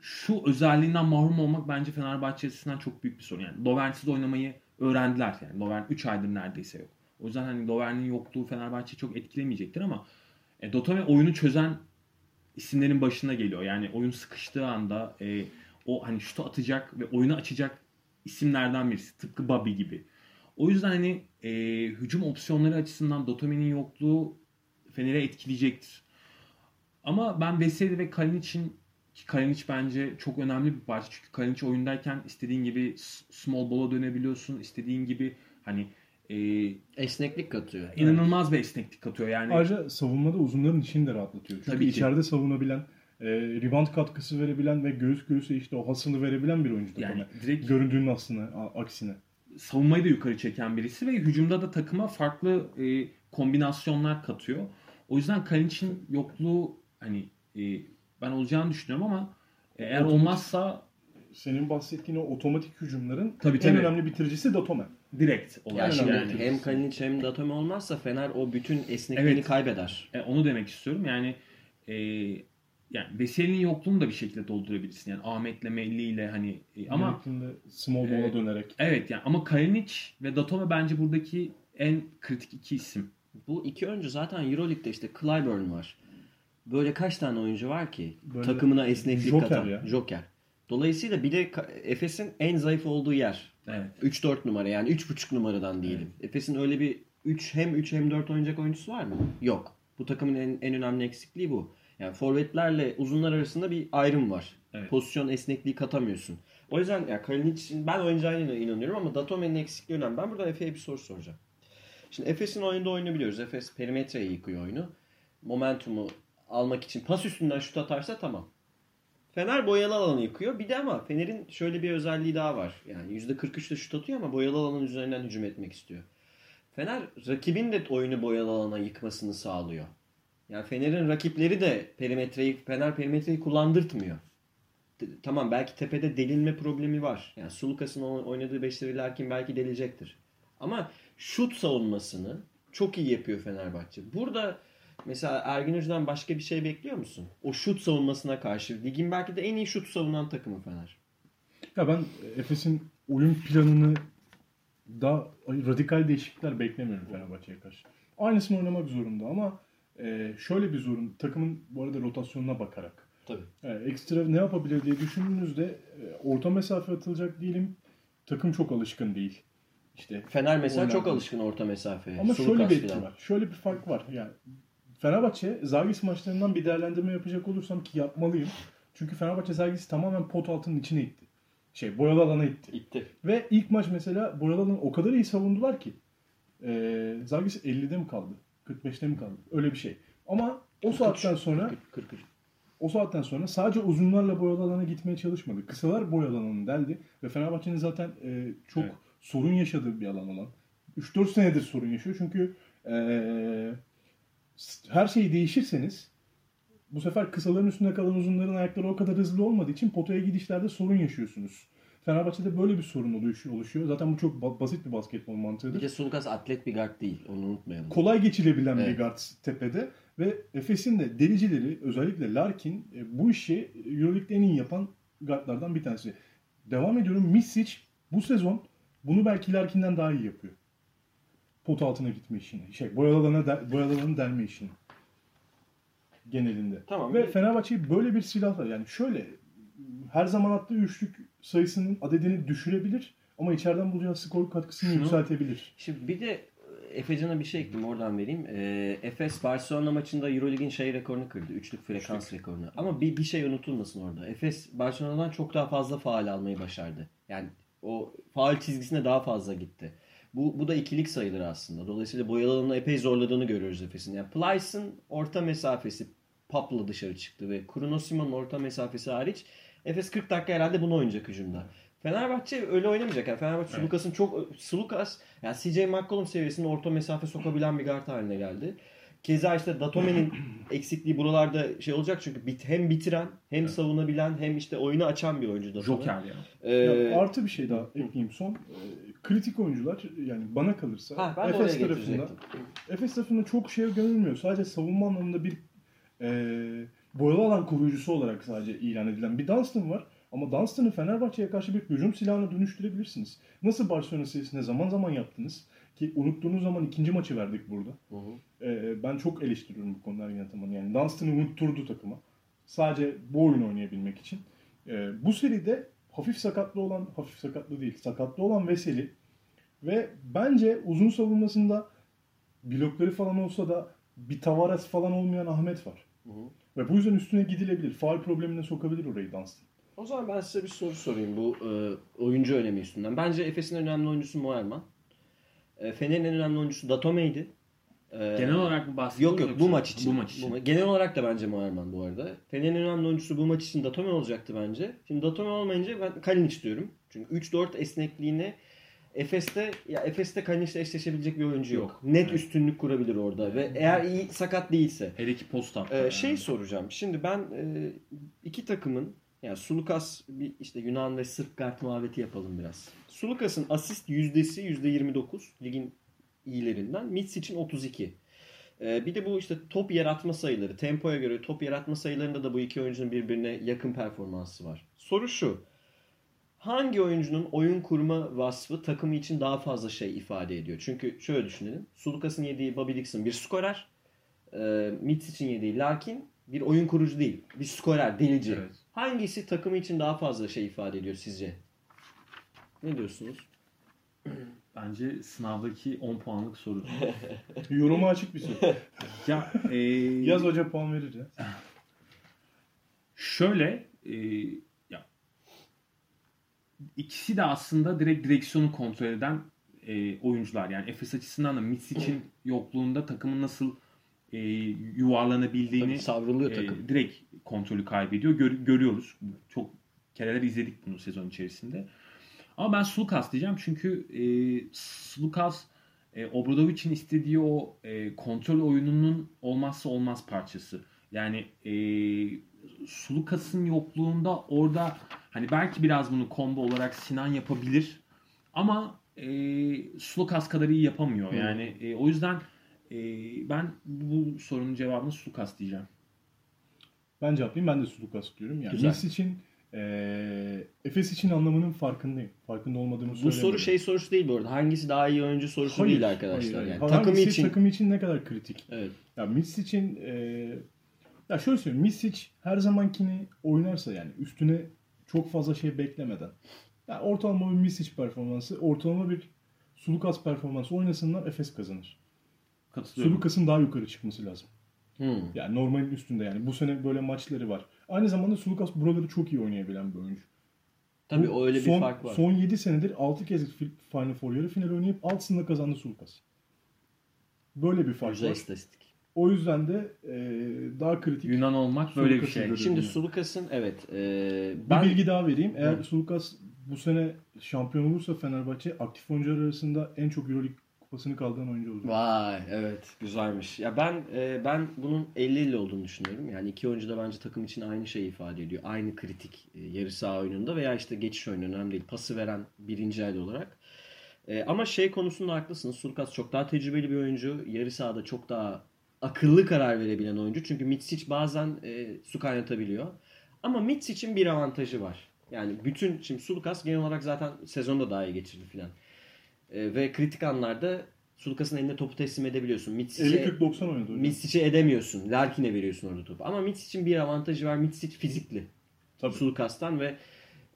şu özelliğinden mahrum olmak bence Fenerbahçe açısından çok büyük bir sorun. Yani Lovern'siz oynamayı öğrendiler. Yani Lovern 3 aydır neredeyse yok. O yüzden hani Lovern'in yokluğu Fenerbahçe'yi çok etkilemeyecektir ama e, Dotome oyunu çözen isimlerin başına geliyor. Yani oyun sıkıştığı anda e, o hani şutu atacak ve oyunu açacak isimlerden birisi. Tıpkı Bobby gibi. O yüzden hani e, hücum opsiyonları açısından Dotome'nin yokluğu Fener'e etkileyecektir. Ama ben Veseli ve Kalinic'in ki Kalinic bence çok önemli bir parça. Çünkü Kalinic oyundayken istediğin gibi small ball'a dönebiliyorsun. istediğin gibi hani e, Esneklik katıyor. inanılmaz bir esneklik katıyor. Yani Ayrıca savunmada uzunların içini de rahatlatıyor. Çünkü Tabii ki. içeride savunabilen, e, rebound katkısı verebilen ve göğüs göğüse işte o hasını verebilen bir oyuncu. yani Yani, direkt Göründüğünün aslına, a- aksine. savunmayı da yukarı çeken birisi ve hücumda da takıma farklı e, kombinasyonlar katıyor. O yüzden Kalinic'in yokluğu hani e, ben olacağını düşünüyorum ama e, eğer Otomatik- olmazsa Senin bahsettiğin o otomatik hücumların Tabii, en tabii. önemli bitiricisi Datome. Direkt Ya olarak şimdi önemli. yani. hem Kalinic hem Datome olmazsa Fener o bütün esnekliğini Evet. kaybeder. E, onu demek istiyorum. Yani e, yani Veseli'nin yokluğunu da bir şekilde doldurabilirsin. Yani Ahmet'le Melli'yle hani e, ama small ball'a Evet. dönerek. evet yani ama Kalinic ve Datome bence buradaki en kritik iki isim. Bu iki oyuncu zaten Euroleague'de işte Clyburn var. Böyle kaç tane oyuncu var ki Böyle takımına esneklik Joker katan. ya. Joker. Dolayısıyla bir de Efes'in en zayıf olduğu yer. Evet. 3-4 numara yani 3.5 numaradan diyelim. Efes'in öyle bir 3 hem 3 hem 4 oynayacak oyuncusu var mı? Yok. Bu takımın en, en önemli eksikliği bu. Yani forvetlerle uzunlar arasında bir ayrım var. Evet. Pozisyon esnekliği katamıyorsun. O yüzden ya Kalinic'in ben oynayacağına inanıyorum ama Datome'nin eksikliği önemli. Ben burada Efe'ye bir soru soracağım. Şimdi Efes'in oyunda oyunu biliyoruz. Efes perimetreyi yıkıyor oyunu. Momentumu almak için pas üstünden şut atarsa tamam. Fener boyalı alanı yıkıyor. Bir de ama Fener'in şöyle bir özelliği daha var. Yani %43'te şut atıyor ama boyalı alanın üzerinden hücum etmek istiyor. Fener rakibin de oyunu boyalı alana yıkmasını sağlıyor. Yani Fener'in rakipleri de perimetreyi Fener perimetreyi kullandırtmıyor. Tamam belki tepede delinme problemi var. Yani Sulukas'ın oynadığı beşleri Larkin belki delecektir. Ama şut savunmasını çok iyi yapıyor Fenerbahçe. Burada mesela Ergin Hoca'dan başka bir şey bekliyor musun? O şut savunmasına karşı. Ligin belki de en iyi şut savunan takımı Fener. Ya ben Efes'in oyun planını da radikal değişiklikler beklemiyorum Fenerbahçe'ye karşı. Aynısını oynamak zorunda ama e, şöyle bir zorun takımın bu arada rotasyonuna bakarak. Tabii. Yani ekstra ne yapabilir diye düşündüğünüzde e, orta mesafe atılacak değilim. Takım çok alışkın değil. İşte Fener mesela Oynar. çok alışkın orta mesafeye. ama şöyle bir etki var. Şöyle bir fark var. Yani Fenerbahçe Zagis maçlarından bir değerlendirme yapacak olursam ki yapmalıyım. Çünkü Fenerbahçe sergisi tamamen pot altının içine itti. Şey boyalı alana itti. İtti. Ve ilk maç mesela boyalı alanı o kadar iyi savundular ki. E, Zalgiris 50'de mi kaldı? 45'te mi kaldı? Öyle bir şey. Ama o saatten sonra 43. o saatten sonra sadece uzunlarla boyalı alana gitmeye çalışmadı. Kısalar boyalı alanını deldi ve Fenerbahçe'nin zaten e, çok Evet. sorun yaşadığı bir alan olan. 3-4 senedir sorun yaşıyor çünkü e, her şeyi değişirseniz bu sefer kısaların üstünde kalan uzunların ayakları o kadar hızlı olmadığı için potaya gidişlerde sorun yaşıyorsunuz. Fenerbahçe'de böyle bir sorun oluş- oluşuyor. Zaten bu çok ba- basit bir basketbol Bir mantığıdır de Sulukas atlet bir guard değil. Onu unutmayalım. kolay geçilebilen Evet. bir guard tepede ve Efes'in de delicileri özellikle Larkin e, bu işi Euroleague'de en iyi yapan guardlardan bir tanesi. Devam ediyorum. Misic bu sezon bunu belki Larkin'den daha iyi yapıyor. Pot altına gitme işini. Şey, boyalı alana de, boyalı alanı delme işini. Genelinde. Tamam. Ve Fenerbahçe'yi böyle bir silahla yani şöyle her zaman attığı üçlük sayısının adedini düşürebilir ama içeriden bulacağı skor katkısını Şunu- yükseltebilir. Şimdi bir de Efecan'a bir şey ekleyeyim oradan vereyim. Ee, Efes Barcelona maçında Eurolig'in şey rekorunu kırdı. Üçlük frekans rekorunu. Ama bir, bir şey unutulmasın orada. Efes Barcelona'dan çok daha fazla faal almayı başardı. Yani o faal çizgisine daha fazla gitti. Bu, bu da ikilik sayılır aslında. Dolayısıyla boyalı alanını epey zorladığını görüyoruz Efes'in. Yani Plyce'ın orta mesafesi Pap'la dışarı çıktı ve Kurunosima'nın orta mesafesi hariç Efes 40 dakika herhalde bunu oynayacak hücumda. Fenerbahçe öyle oynamayacak. Yani Fenerbahçe Evet. Sulukas'ın çok Sulukas yani CJ McCollum seviyesinde orta mesafe sokabilen bir guard haline geldi. Keza işte Datome'nin eksikliği buralarda şey olacak çünkü bit, hem bitiren hem Evet. savunabilen hem işte oyunu açan bir oyuncu Datome. Joker ya. Ee, Ya artı bir şey daha ekleyeyim son. Kritik oyuncular yani bana kalırsa ha, ben Efes tarafında. Efes tarafında çok şeye görülmüyor. Sadece savunma anlamında bir e, boyalı alan koruyucusu olarak sadece ilan edilen bir Dunstan var. Ama Dunstan'ı Fenerbahçe'ye karşı bir hücum silahına dönüştürebilirsiniz. Nasıl Barcelona serisinde zaman zaman yaptınız ki unuttuğunuz zaman ikinci maçı verdik burada. Hı hı. Ee, ben çok eleştiriyorum bu konuda Ergin Ataman'ı. Yani Dunstan'ı unutturdu takıma. Sadece bu oyunu oynayabilmek için. Ee, bu seride hafif sakatlı olan, hafif sakatlı değil, sakatlı olan Veseli ve bence uzun savunmasında blokları falan olsa da bir Tavares falan olmayan Ahmet var. Hı hı. Ve bu yüzden üstüne gidilebilir. Faal problemine sokabilir orayı Dunstan. O zaman ben size bir soru sorayım bu e, oyuncu önemi üstünden. Bence Efes'in önemli oyuncusu Moerman. E, Fener'in en önemli oyuncusu Datome'ydi. E, Genel olarak mı bahsediyorsun? Yok yok bu maç için. Bu maç için. Genel olarak da bence Moerman bu arada. Fener'in en önemli oyuncusu bu maç için Datome olacaktı bence. Şimdi Datome olmayınca ben Kalinic diyorum. Çünkü 3-4 esnekliğini Efes'te ya Efes'te Kalinic'le eşleşebilecek bir oyuncu yok. Yok. Net Evet. üstünlük kurabilir orada ve eğer iyi sakat değilse. Hele ki post up. Ee, şey soracağım. Şimdi ben e, iki takımın yani Sulukas bir işte Yunan ve Sırp kart muhabbeti yapalım biraz. Sulukas'ın asist yüzdesi %29 ligin iyilerinden. Mitsic'in 32. Ee, bir de bu işte top yaratma sayıları, tempoya göre top yaratma sayılarında da bu iki oyuncunun birbirine yakın performansı var. Soru şu. Hangi oyuncunun oyun kurma vasfı takımı için daha fazla şey ifade ediyor? Çünkü şöyle düşünelim. Sulukas'ın yediği Bobby Dixon bir skorer. E, Mitsic'in yediği Larkin bir oyun kurucu değil. Bir skorer, delici. Evet. Hangisi takımı için daha fazla şey ifade ediyor sizce? Ne diyorsunuz? Bence sınavdaki 10 puanlık soru. Yoruma açık bir soru. ya e, Yaz hoca puan verir ya. Şöyle e, ya ikisi de aslında direkt direksiyonu kontrol eden e, oyuncular. Yani Efes açısından da Mitsic'in yokluğunda takımın nasıl e, yuvarlanabildiğini Tabii savruluyor e, takım. direkt kontrolü kaybediyor. Gör- görüyoruz. Çok kereler izledik bunu sezon içerisinde. Ama ben Sulukas diyeceğim çünkü e, Sulukas e, Obradovic'in istediği o e, kontrol oyununun olmazsa olmaz parçası. Yani e, Sulukas'ın yokluğunda orada hani belki biraz bunu combo olarak Sinan yapabilir ama e, Sulukas kadar iyi yapamıyor. Hı. Yani e, o yüzden e, ben bu sorunun cevabını Sulukas diyeceğim. Ben cevaplayayım. Ben de Sulukas diyorum. Yani Güzel. Nice için eee Efes için anlamının farkındayım. Farkında olmadığımı Bu söylemiyorum. soru şey sorusu değil bu arada. Hangisi daha iyi oyuncu sorusu Hayır, değil arkadaşlar. hayır, hayır. Yani takım için takım için ne kadar kritik? evet. Ya Misic için eee ya şöyle söyleyeyim. Misic her zamankini oynarsa yani üstüne çok fazla şey beklemeden. Ya ortalama bir Misic performansı, ortalama bir Sulukas performansı oynasınlar Efes kazanır. Katılıyorum. Sulukas'ın daha yukarı çıkması lazım. Hmm. Yani normalin üstünde yani. Bu sene böyle maçları var. Aynı zamanda Sulukas buraları çok iyi oynayabilen bir oyuncu. Tabii o öyle bir son, fark var. Son 7 senedir 6 kez fi- Final Four yarı final oynayıp 6'sında kazandı Sulukas. Böyle bir fark Güzel var. istatistik. O yüzden de e, daha kritik Yunan olmak böyle bir şey. Şimdi. Sulukas'ın evet e, Bir ben bilgi daha vereyim. Eğer Hı. Sulukas bu sene şampiyon olursa Fenerbahçe aktif oyuncular arasında en çok Euroleague kupasını kaldıran oyuncu olacak. Vay evet güzelmiş. Ya ben e, ben bunun 50-50 olduğunu düşünüyorum. Yani iki oyuncu da bence takım için aynı şeyi ifade ediyor. Aynı kritik e, yarı saha oyununda veya işte geçiş oyunu önemli değil. Pası veren birinci el olarak. E, ama şey konusunda haklısınız. Sulkas çok daha tecrübeli bir oyuncu. Yarı sahada çok daha akıllı karar verebilen oyuncu. Çünkü Mitsic bazen e, su kaynatabiliyor. Ama Mitsic'in bir avantajı var. Yani bütün şimdi Sulukas genel olarak zaten sezonda daha iyi geçirdi filan. E, ve kritik anlarda Sulukas'ın eline topu teslim edebiliyorsun. Mitsic'e 50-40-90 oynadı. Mitsic'e edemiyorsun. Larkin'e veriyorsun orada topu. Ama Mitsic'in bir avantajı var. Mitsic fizikli. Tabii. Sulukas'tan ve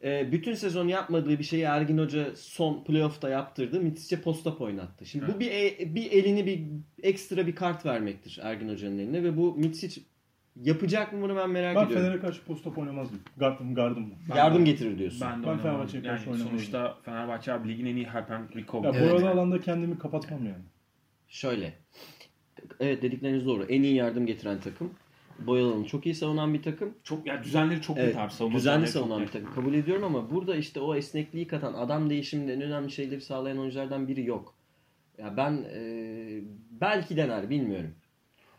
e, bütün sezon yapmadığı bir şeyi Ergin Hoca son playoff'ta yaptırdı. Mitsic'e post-up oynattı. Şimdi bu Evet. bir e- bir elini bir ekstra bir kart vermektir Ergin Hoca'nın eline ve bu Mitsic yapacak mı bunu ben merak Ben ediyorum. Fener'e karşı post-up oynamazdım. Gardım, gardım mı? Ben Yardım getirir diyorsun. Ben de Ben. Fenerbahçe'ye yani karşı oynamam. sonuçta Fenerbahçe abi ligin en iyi Harpen Rico. Ya Evet. bu arada alanda kendimi kapatmam yani. Şöyle. Evet dedikleriniz doğru. En iyi yardım getiren takım. Boyalan'ı çok iyi savunan bir takım. Çok ya düzenleri çok Evet, abi. Savunma düzenli savunan bir takım. Kabul ediyorum ama burada işte o esnekliği katan adam değişiminde en önemli şeyleri sağlayan oyunculardan biri yok. Ya ben e, belki dener bilmiyorum.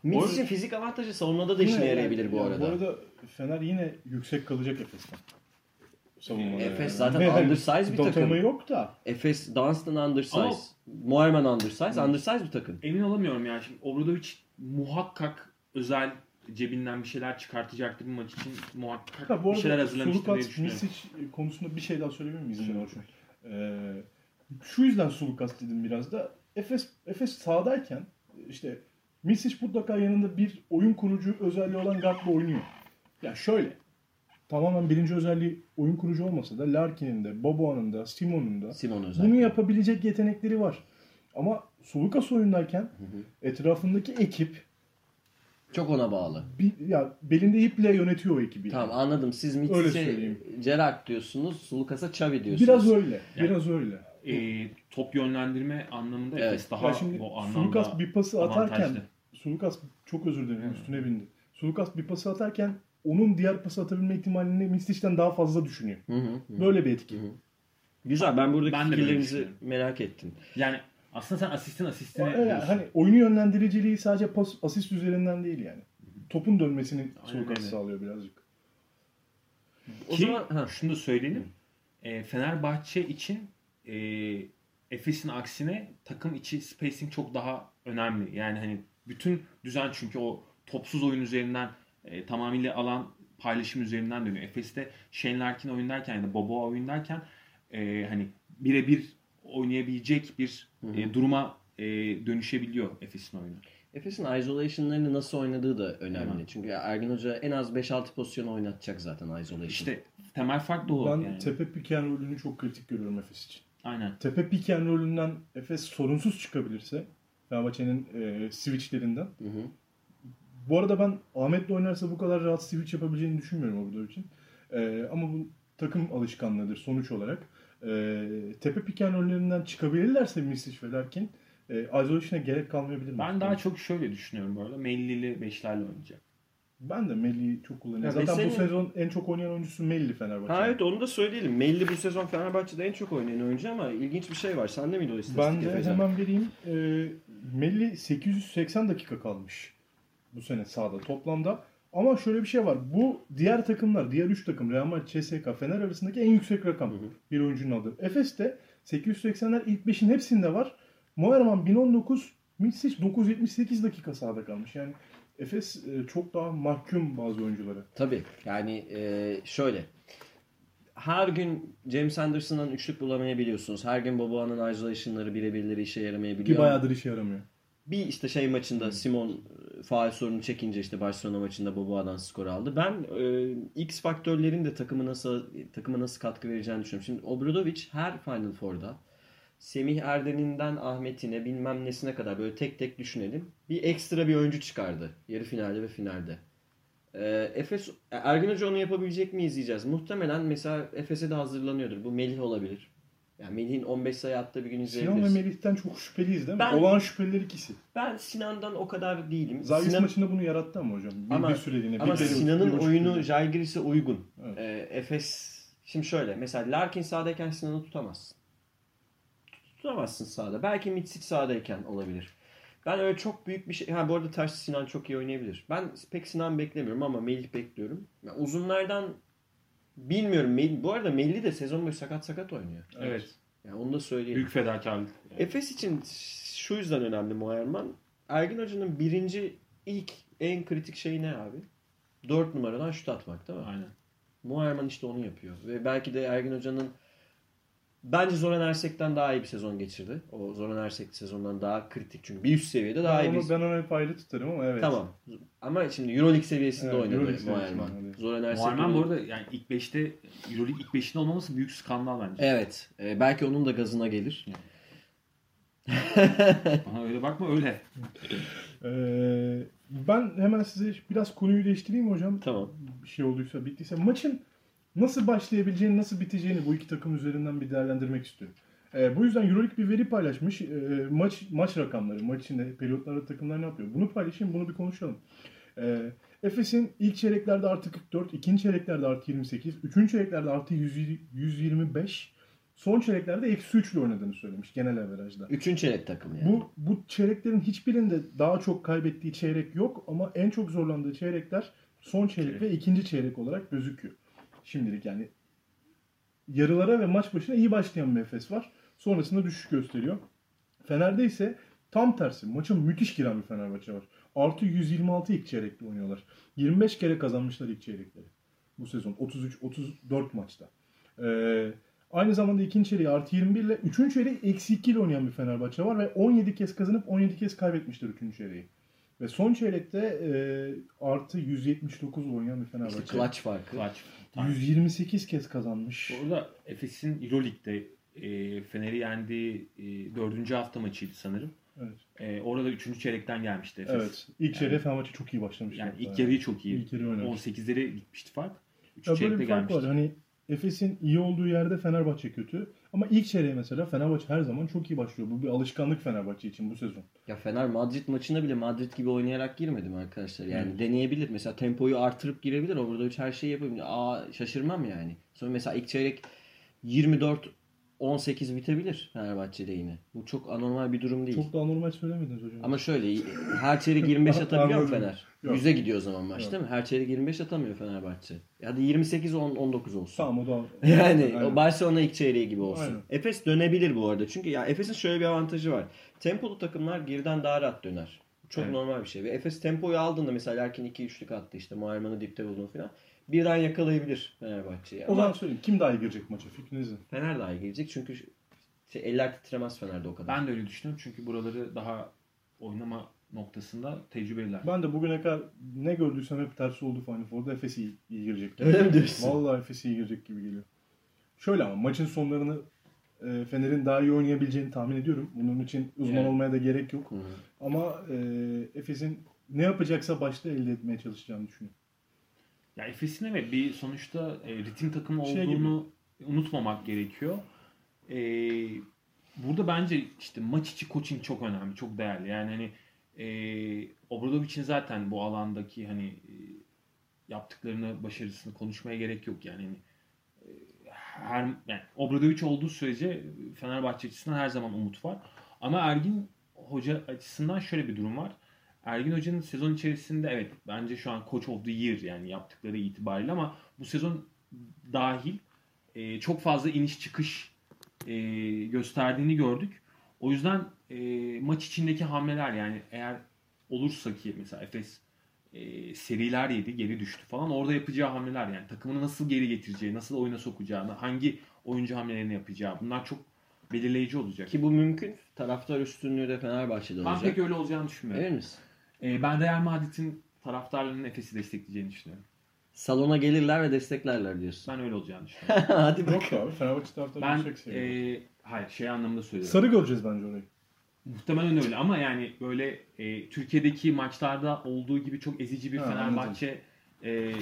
Arada- fizik avantajı savunmada da işine yarayabilir bu arada. Bu arada Fener yine yüksek kalacak Efes'ten. Savunmada. Efes yani. zaten Ne- undersize bir Dothamı takım. yok da. Efes Dunstan undersize. Ama- undersize. Undersize bir takım. Emin olamıyorum yani. Şimdi Obradovic muhakkak özel cebinden bir şeyler çıkartacaktır bu maç için. Muhakkak Ha, bu bir şeyler arada hazırlamıştır diye Sulukas, düşünüyorum. Misic konusunda bir şey daha söyleyebilir miyiz? Verirsen? Ee, şu yüzden Sulukas dedim biraz da. Efes, Efes sahadayken işte Misic mutlaka yanında bir oyun kurucu özelliği olan guardla oynuyor. Ya şöyle. Tamamen birinci özelliği oyun kurucu olmasa da Larkin'in de, Boboa'nın da, Simon'un da Simon özellikle. bunu yapabilecek yetenekleri var. Ama Sulukas oyundayken etrafındaki ekip Çok ona bağlı. bir, ya belinde iple yönetiyor o ekibi. yani. Tamam anladım. Siz Öyle Mitsic'e. Gerard diyorsunuz. Sulukas'a Xavi diyorsunuz. Biraz öyle. Yani- Biraz öyle. Ee, top yönlendirme anlamında Evet. Efes daha ya şimdi bu anlamda Sulukas bir pası atarken avantajlı. Sulukas çok özür dilerim üstüne bindi. Sulukas bir pası atarken onun diğer pası atabilme ihtimalini Mistic'ten daha fazla düşünüyor. Hı hı, hı. Böyle bir etki. Hı hı. Güzel. Ben buradaki Ben fikirlerinizi merak ettim. Yani aslında sen asistin asistine Yani diyorsun. hani oyunu yönlendiriciliği sadece pas, asist üzerinden değil yani. Topun dönmesini Sulukas sağlıyor birazcık. O Ki zaman ha. şunu da söyleyelim. E, Fenerbahçe için e, Efes'in aksine takım içi spacing çok daha önemli. Yani hani bütün düzen çünkü o topsuz oyun üzerinden e, tamamıyla alan paylaşım üzerinden dönüyor. Efes'te Shane Larkin oyundayken ya da Boboa oyundayken e, hani birebir oynayabilecek bir e, duruma e, dönüşebiliyor Efes'in oyunu. Efes'in isolation'larını nasıl oynadığı da önemli. Evet. Çünkü Ergin Hoca en az 5-6 pozisyon oynatacak zaten isolation. İşte temel fark da o. Ben yani. tepe pick and rolünü çok kritik görüyorum Efes için. Aynen. Tepe pick and rolünden Efes sorunsuz çıkabilirse Fenerbahçe'nin e, switchlerinden. Hı hı. Bu arada ben Ahmet'le oynarsa bu kadar rahat switch yapabileceğini düşünmüyorum orada için. E, ama bu takım alışkanlığıdır sonuç olarak. E, tepe pick and rollerinden çıkabilirlerse Misic ve Larkin e, isolation'a gerek kalmayabilir. Ben daha çok şöyle düşünüyorum bu arada. Mellili beşlerle oynayacak. Ben de Melli'yi çok kullanıyorum. Ya Zaten bu Veseli- sezon en çok oynayan oyuncusu Melli Fenerbahçe. Ha evet onu da söyleyelim. Melli bu sezon Fenerbahçe'de en çok oynayan oyuncu ama ilginç bir şey var. Sende miydi o istatistik? Ben de Efecan? hemen vereyim. E, Melli 880 dakika kalmış bu sene sahada toplamda. Ama şöyle bir şey var. Bu diğer takımlar, diğer 3 takım Real Madrid, CSKA, Fener arasındaki en yüksek rakam. Hı hı. Bir oyuncunun aldığı. Efes'te 880'ler ilk 5'in hepsinde var. Moerman 1019, Mitsic 978 dakika sahada kalmış. Yani Efes e, çok daha mahkum bazı oyunculara. Tabii. Yani e, şöyle. Her gün James Anderson'dan üçlük bulamayabiliyorsunuz. Her gün Boboa'nın isolation'ları birebirleri işe yaramayabiliyor. Ki bayağıdır işe yaramıyor. Bir işte şey maçında Simon e, faal sorunu çekince işte Barcelona maçında Boboa'dan skor aldı. Ben e, X faktörlerin de takımı nasıl takıma nasıl katkı vereceğini düşünüyorum. Şimdi Obradovic her Final Four'da Semih Erdem'inden Ahmet'ine bilmem nesine kadar böyle tek tek düşünelim. Bir ekstra bir oyuncu çıkardı. Yarı finalde ve finalde. Ee, Efes Ergin Hoca onu yapabilecek mi izleyeceğiz. Muhtemelen mesela Efes'e de hazırlanıyordur. Bu Melih olabilir. Yani Melih'in 15 sayı attığı bir gün Sinan ve izleyebiliriz. Melih'ten çok şüpheliyiz değil mi? Ben- Olan şüpheliler ikisi. Ben Sinan'dan o kadar değilim. Zagis Sinan- maçında bunu yarattı ama hocam. Bir, Ama- bir süreliğine. Ama bir bir Sinan'ın oyunu. Jalgiris'e uygun. Evet. Ee, Efes şimdi şöyle mesela Larkin sahadayken Sinan'ı tutamazsın. Tutamazsın sahada. Belki Mitsic sahadayken olabilir. Ben öyle çok büyük bir şey... Ha bu arada Taş Sinan çok iyi oynayabilir. Ben pek Sinan beklemiyorum ama Melih bekliyorum. Ya uzunlardan bilmiyorum. Melih, bu arada Melih de sezon boyu sakat sakat oynuyor. Evet. Yani onu da söyleyeyim. Büyük fedakarlık. Efes için şu yüzden önemli Muayerman. Ergin Hoca'nın birinci ilk en kritik şeyi ne abi? Dört numaradan şut atmak değil mi? Aynen. Muayerman işte onu yapıyor. Ve belki de Ergin Hoca'nın bence Zoran Ersek'ten daha iyi bir sezon geçirdi. O Zoran Ersek sezondan daha kritik çünkü bir üst seviyede daha Ben iyi onu, bir... ben onu hep ayrı tutarım ama evet. Tamam. Ama şimdi Euroleague seviyesinde Evet, oynadı Euroleague. Zoran Ersek... Muharrem bu arada yani ilk 5'te Euroleague ilk 5'inde olmaması büyük skandal bence. Evet. e, belki onun da gazına gelir. Bana öyle bakma öyle. Ee, ben hemen size biraz konuyu değiştireyim hocam. Tamam. Bir şey olduysa bittiyse. Maçın nasıl başlayabileceğini, nasıl biteceğini bu iki takım üzerinden bir değerlendirmek istiyorum. Ee, bu yüzden Euroleague bir veri paylaşmış. Ee, maç maç rakamları, maç içinde periyotlarda takımlar ne yapıyor? Bunu paylaşayım, bunu bir konuşalım. Ee, Efes'in ilk çeyreklerde artı 44, ikinci çeyreklerde artı 28, üçüncü çeyreklerde artı 100 125, son çeyreklerde eksi 3 ile oynadığını söylemiş genel averajda. Üçüncü çeyrek takımı yani. Bu bu çeyreklerin hiçbirinde daha çok kaybettiği çeyrek yok ama en çok zorlandığı çeyrekler son çeyrek ve ikinci çeyrek olarak gözüküyor. Şimdilik yani yarılara ve maç başına iyi başlayan bir Efes var. Sonrasında düşüş gösteriyor. Fener'de ise tam tersi. Maça müthiş giren bir Fenerbahçe var. Artı 126 ilk çeyrekte oynuyorlar. 25 kere kazanmışlar ilk çeyrekleri. Bu sezon 33-34 maçta. Ee, aynı zamanda ikinci çeyreği artı 21 ile üçüncü çeyreği eksi 2 ile oynayan bir Fenerbahçe var ve 17 kez kazanıp 17 kez kaybetmişler üçüncü çeyreği. Ve son çeyrekte e, artı 179 ile oynayan bir Fenerbahçe. İşte clutch farkı. Clutch. 128 kez kazanmış. Orada Efes'in Euroleague'de e, Fener'i yendiği e, dördüncü hafta maçıydı sanırım. Evet. E, orada üçüncü çeyrekten gelmişti Efes. Evet. İlk çeyreğe Fenerbahçe çok iyi başlamış. Yani ilk yarıyı çok iyi. İlk yarı oynamış. 18'leri gitmişti fark. Üçüncü çeyrekte gelmişti. var. Hani Efes'in iyi olduğu yerde Fenerbahçe kötü. Ama ilk çeyreğe mesela Fenerbahçe her zaman çok iyi başlıyor. Bu bir alışkanlık Fenerbahçe için bu sezon. Ya Fener Madrid maçına bile Madrid gibi oynayarak girmedi mi arkadaşlar? Yani deneyebilir. Mesela tempoyu artırıp girebilir. Orada hiç her şeyi yapabilir. Aa şaşırmam yani. Sonra mesela ilk çeyrek 24 18 bitebilir Fenerbahçe'de yine. Bu çok anormal bir durum değil. Çok da anormal söylemediniz hocam. Ama şöyle her çeyrek 25 atabiliyor mu. Fener? Yok. 100'e gidiyor o zaman maç Yok. değil mi? Her çeyrek 25 atamıyor Fenerbahçe. Hadi 28 10 19 olsun. Tamam o da Yani Aynen. Barcelona ilk çeyreği gibi olsun. Aynen. Efes dönebilir bu arada. Çünkü ya Efes'in şöyle bir avantajı var. Tempolu takımlar geriden daha rahat döner. Çok Evet. normal bir şey. Ve Efes tempoyu aldığında mesela Erkin 2-3'lük attı işte Muharman'ı dipte buldun falan. Birden yakalayabilir Fenerbahçe'yi. O Ama zaman söyleyeyim. Kim daha iyi girecek maça? Fikriniz ne? Fener daha iyi gelecek çünkü şey, eller titremez Fener'de o kadar. Ben de öyle düşünüyorum çünkü buraları daha oynama noktasında tecrübeliler. Ben de bugüne kadar ne gördüysem hep tersi oldu Final Four'da. Efes iyi, iyi girecek. gibi. Öyle mi diyorsun? Vallahi Efes iyi girecek gibi geliyor. Şöyle ama maçın sonlarını e, Fener'in daha iyi oynayabileceğini tahmin ediyorum. Bunun için uzman Evet. olmaya da gerek yok. Hı hı. Ama e, Efes'in ne yapacaksa başta elde etmeye çalışacağını düşünüyorum. Ya Efes'in evet bir sonuçta e, ritim takımı Şey olduğunu unutmamak gerekiyor. E, burada bence işte maç içi coaching çok önemli, çok değerli. Yani hani e, Obradovic'in zaten bu alandaki hani e, yaptıklarını, başarısını konuşmaya gerek yok yani. Hani, e, her yani Obradovic olduğu sürece Fenerbahçe açısından her zaman umut var. Ama Ergin Hoca açısından şöyle bir durum var. Ergin Hoca'nın sezon içerisinde evet bence şu an of the Year yani yaptıkları itibariyle ama bu sezon dahil e, çok fazla iniş çıkış e, gösterdiğini gördük. O yüzden e, maç içindeki hamleler yani eğer olursa ki mesela Efes e, seriler yedi, geri düştü falan orada yapacağı hamleler yani takımını nasıl geri getireceği, nasıl oyuna sokacağını, hangi oyuncu hamlelerini yapacağı bunlar çok belirleyici olacak. Ki bu mümkün. Taraftar üstünlüğü de Fenerbahçe'de ben olacak. pek öyle olacağını düşünmüyorum. Emin misin? E, ben Real Madrid'in taraftarlarının Efes'i destekleyeceğini düşünüyorum. Salona gelirler ve desteklerler diyorsun. Ben öyle olacağını düşünüyorum. Hadi bak. Yok abi Fenerbahçe taraftarı ben yüksek seviyor. e, hayır şey anlamında söylüyorum. Sarı göreceğiz bence orayı. Muhtemelen öyle ama yani böyle e, Türkiye'deki maçlarda olduğu gibi çok ezici bir Ha, Fenerbahçe e,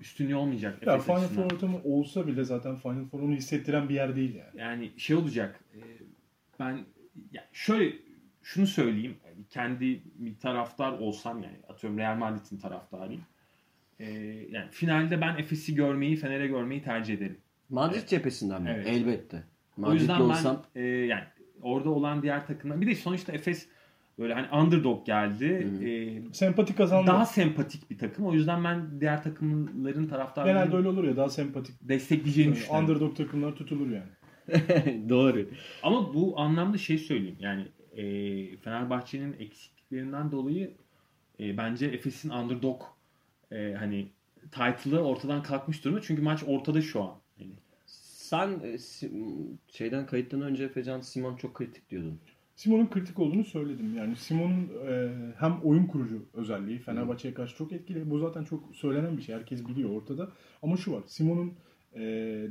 üstünlüğü olmayacak. Ya Efes Final açısından. Four ortamı olsa bile zaten Final Four onu hissettiren bir yer değil yani. Yani şey olacak. e, ben ya şöyle şunu söyleyeyim. Yani kendi bir taraftar olsam yani atıyorum Real Madrid'in taraftarıyım. E, yani finalde ben Efes'i görmeyi, Fener'e görmeyi tercih ederim. Madrid cephesinden mi? Evet. Elbette. o Madrid'de yüzden olsam ben e, yani orada olan diğer takımlar bir de sonuçta Efes böyle hani underdog geldi. Hı hı. E, Sempati kazandı. daha sempatik bir takım. O yüzden ben diğer takımların taraftarlarını Genelde öyle olur ya daha sempatik. destekleyeceğini Yani düşünüyorum. underdog takımlar tutulur yani. doğru. Ama bu anlamda şey söyleyeyim. Yani e, Fenerbahçe'nin eksikliklerinden dolayı e, bence Efes'in underdog e, hani title'ı ortadan kalkmış durumda. Çünkü maç ortada şu an. Yani, Sen e, si- şeyden kayıttan önce Efecan Simon çok kritik diyordun. Simon'un kritik olduğunu söyledim. Yani Simon'un e, hem oyun kurucu özelliği Fenerbahçe'ye karşı çok etkili. Bu zaten çok söylenen bir şey. Herkes biliyor ortada. Ama şu var. Simon'un e,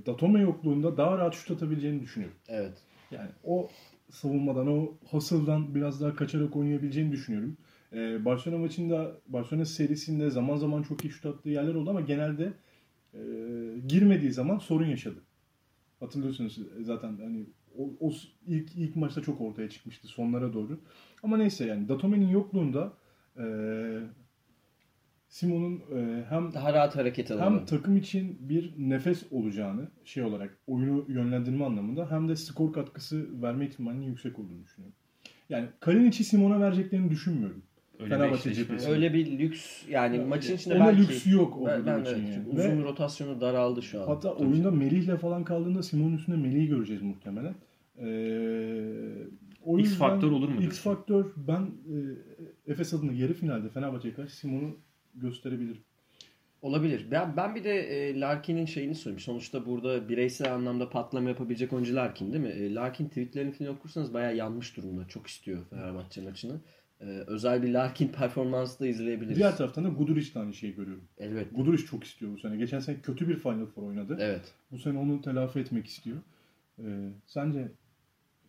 Datome yokluğunda daha rahat şut atabileceğini düşünüyorum. Evet. Yani o savunmadan, o hustle biraz daha kaçarak oynayabileceğini düşünüyorum. Ee, Barcelona maçında, Barcelona serisinde zaman zaman çok iyi şut attığı yerler oldu ama genelde e, girmediği zaman sorun yaşadı. Hatırlıyorsunuz zaten hani o, o ilk ilk maçta çok ortaya çıkmıştı sonlara doğru. Ama neyse yani Datome'nin yokluğunda e, Simon'un e, hem Daha rahat hareket hem alanı. takım için bir nefes olacağını şey olarak oyunu yönlendirme anlamında hem de skor katkısı verme ihtimalinin yüksek olduğunu düşünüyorum. Yani Kalinic'i Simon'a vereceklerini düşünmüyorum. öyle Fenerbahçe bir eşleşme- cephesi. Öyle bir lüks yani Ya, maçın içinde belki lüksü yok o ben, ben için evet, yani. çünkü Ve- uzun rotasyonu daraldı şu an. Hatta Tabii oyunda Melih'le falan kaldığında Simon'un üstünde Melih'i göreceğiz muhtemelen. Ee, o X faktör olur mu X faktör ben e, Efes adına yarı finalde Fenerbahçe'ye karşı Simon'u gösterebilirim. Olabilir. Ben, ben bir de e, Larkin'in şeyini söyleyeyim. Sonuçta burada bireysel anlamda patlama yapabilecek oyuncu Larkin değil mi? E, Larkin tweetlerini falan okursanız bayağı yanmış durumda. Çok istiyor Fenerbahçe maçını. E, özel bir Larkin performansı da izleyebiliriz. Diğer taraftan da Guduric'le aynı şeyi görüyorum. Elbette. Guduric çok istiyor bu sene. Geçen sene kötü bir Final Four oynadı. Evet. Bu sene onu telafi etmek istiyor. Ee, sence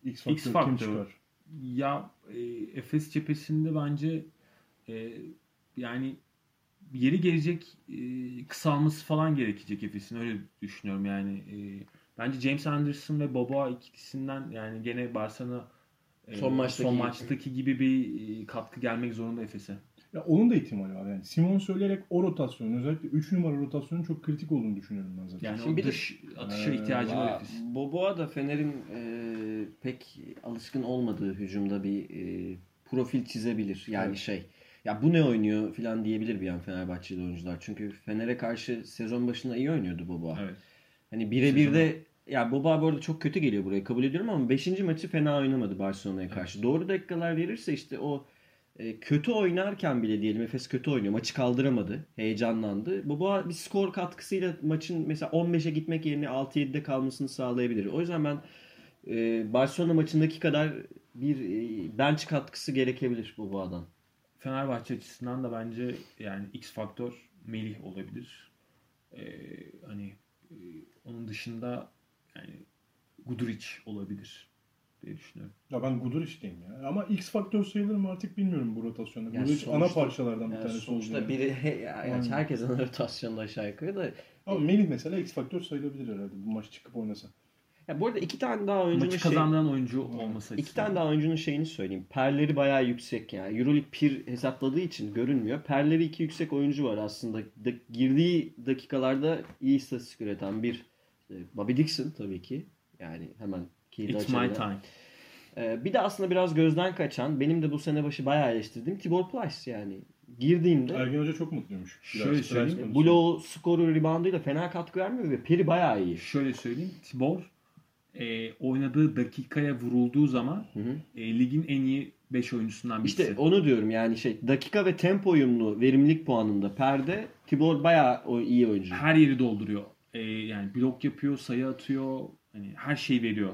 X faktör, X kim faktör. çıkar? Ya e, Efes cephesinde bence e, yani yeri gelecek e, kısalması falan gerekecek Efes'in öyle düşünüyorum yani. E, bence James Anderson ve Boba ikisinden yani gene Barcelona e, Son maçtaki- son maçtaki gibi bir e, katkı gelmek zorunda Efes'e. Ya onun da ihtimali var yani. Simon söyleyerek o rotasyonun özellikle 3 numara rotasyonun çok kritik olduğunu düşünüyorum ben zaten. Yani Şimdi bir de- dış atışa Ee, ihtiyacı var Efes'in. Boboa da Fener'in e, pek alışkın olmadığı hücumda bir e, profil çizebilir. Yani Evet. şey ya bu ne oynuyor falan diyebilir bir an Fenerbahçeli oyuncular. Çünkü Fener'e karşı sezon başında iyi oynuyordu Boboa. Evet. Hani birebir de ya Boba bu arada çok kötü geliyor buraya kabul ediyorum ama 5. maçı fena oynamadı Barcelona'ya karşı. Doğru dakikalar verirse işte o e, kötü oynarken bile diyelim Efes kötü oynuyor. Maçı kaldıramadı. Heyecanlandı. Boba bir skor katkısıyla maçın mesela 15'e gitmek yerine 6-7'de kalmasını sağlayabilir. O yüzden ben e, Barcelona maçındaki kadar bir e, bench katkısı gerekebilir Boba'dan. Fenerbahçe açısından da bence yani X faktör Melih olabilir. Ee, hani e, onun dışında yani Guduric olabilir diye düşünüyorum. Ya ben Guduric'teyim ya. Ama X faktör sayılır mı artık bilmiyorum bu rotasyonda. Ya Guduric ana sonuçta- parçalardan bir Yani tanesi sonuçta oldu. biri ya, Aynen. yani herkesin rotasyonda aşağı yukarı da Ama Melih mesela X faktör sayılabilir herhalde bu maç çıkıp oynasa. Ya bu arada iki tane daha oyuncunun Maçı şey, kazandıran oyuncu olması iki tane daha oyuncunun şeyini söyleyeyim. Perleri bayağı yüksek yani. Euroleague pir hesapladığı için görünmüyor. Perleri iki yüksek oyuncu var aslında. Da, girdiği dakikalarda iyi istatistik üreten bir işte Bobby Dixon tabii ki. Yani hemen It's açalım. my time. Ee, bir de aslında biraz gözden kaçan, benim de bu sene başı bayağı eleştirdiğim Tibor Plyce yani. Girdiğinde Ergin Hoca çok mutluymuş. Şöyle söyleyeyim, bloğu, skoru, reboundıyla fena katkı vermiyor ve peri bayağı iyi. Şöyle söyleyeyim. Tibor e, oynadığı dakikaya vurulduğu zaman Hı hı. e, ligin en iyi 5 oyuncusundan birisi. İşte onu diyorum yani şey dakika ve tempo uyumlu verimlilik puanında perde Tibor bayağı o iyi oyuncu. her yeri dolduruyor. E, yani blok yapıyor, sayı atıyor. Hani her şeyi veriyor.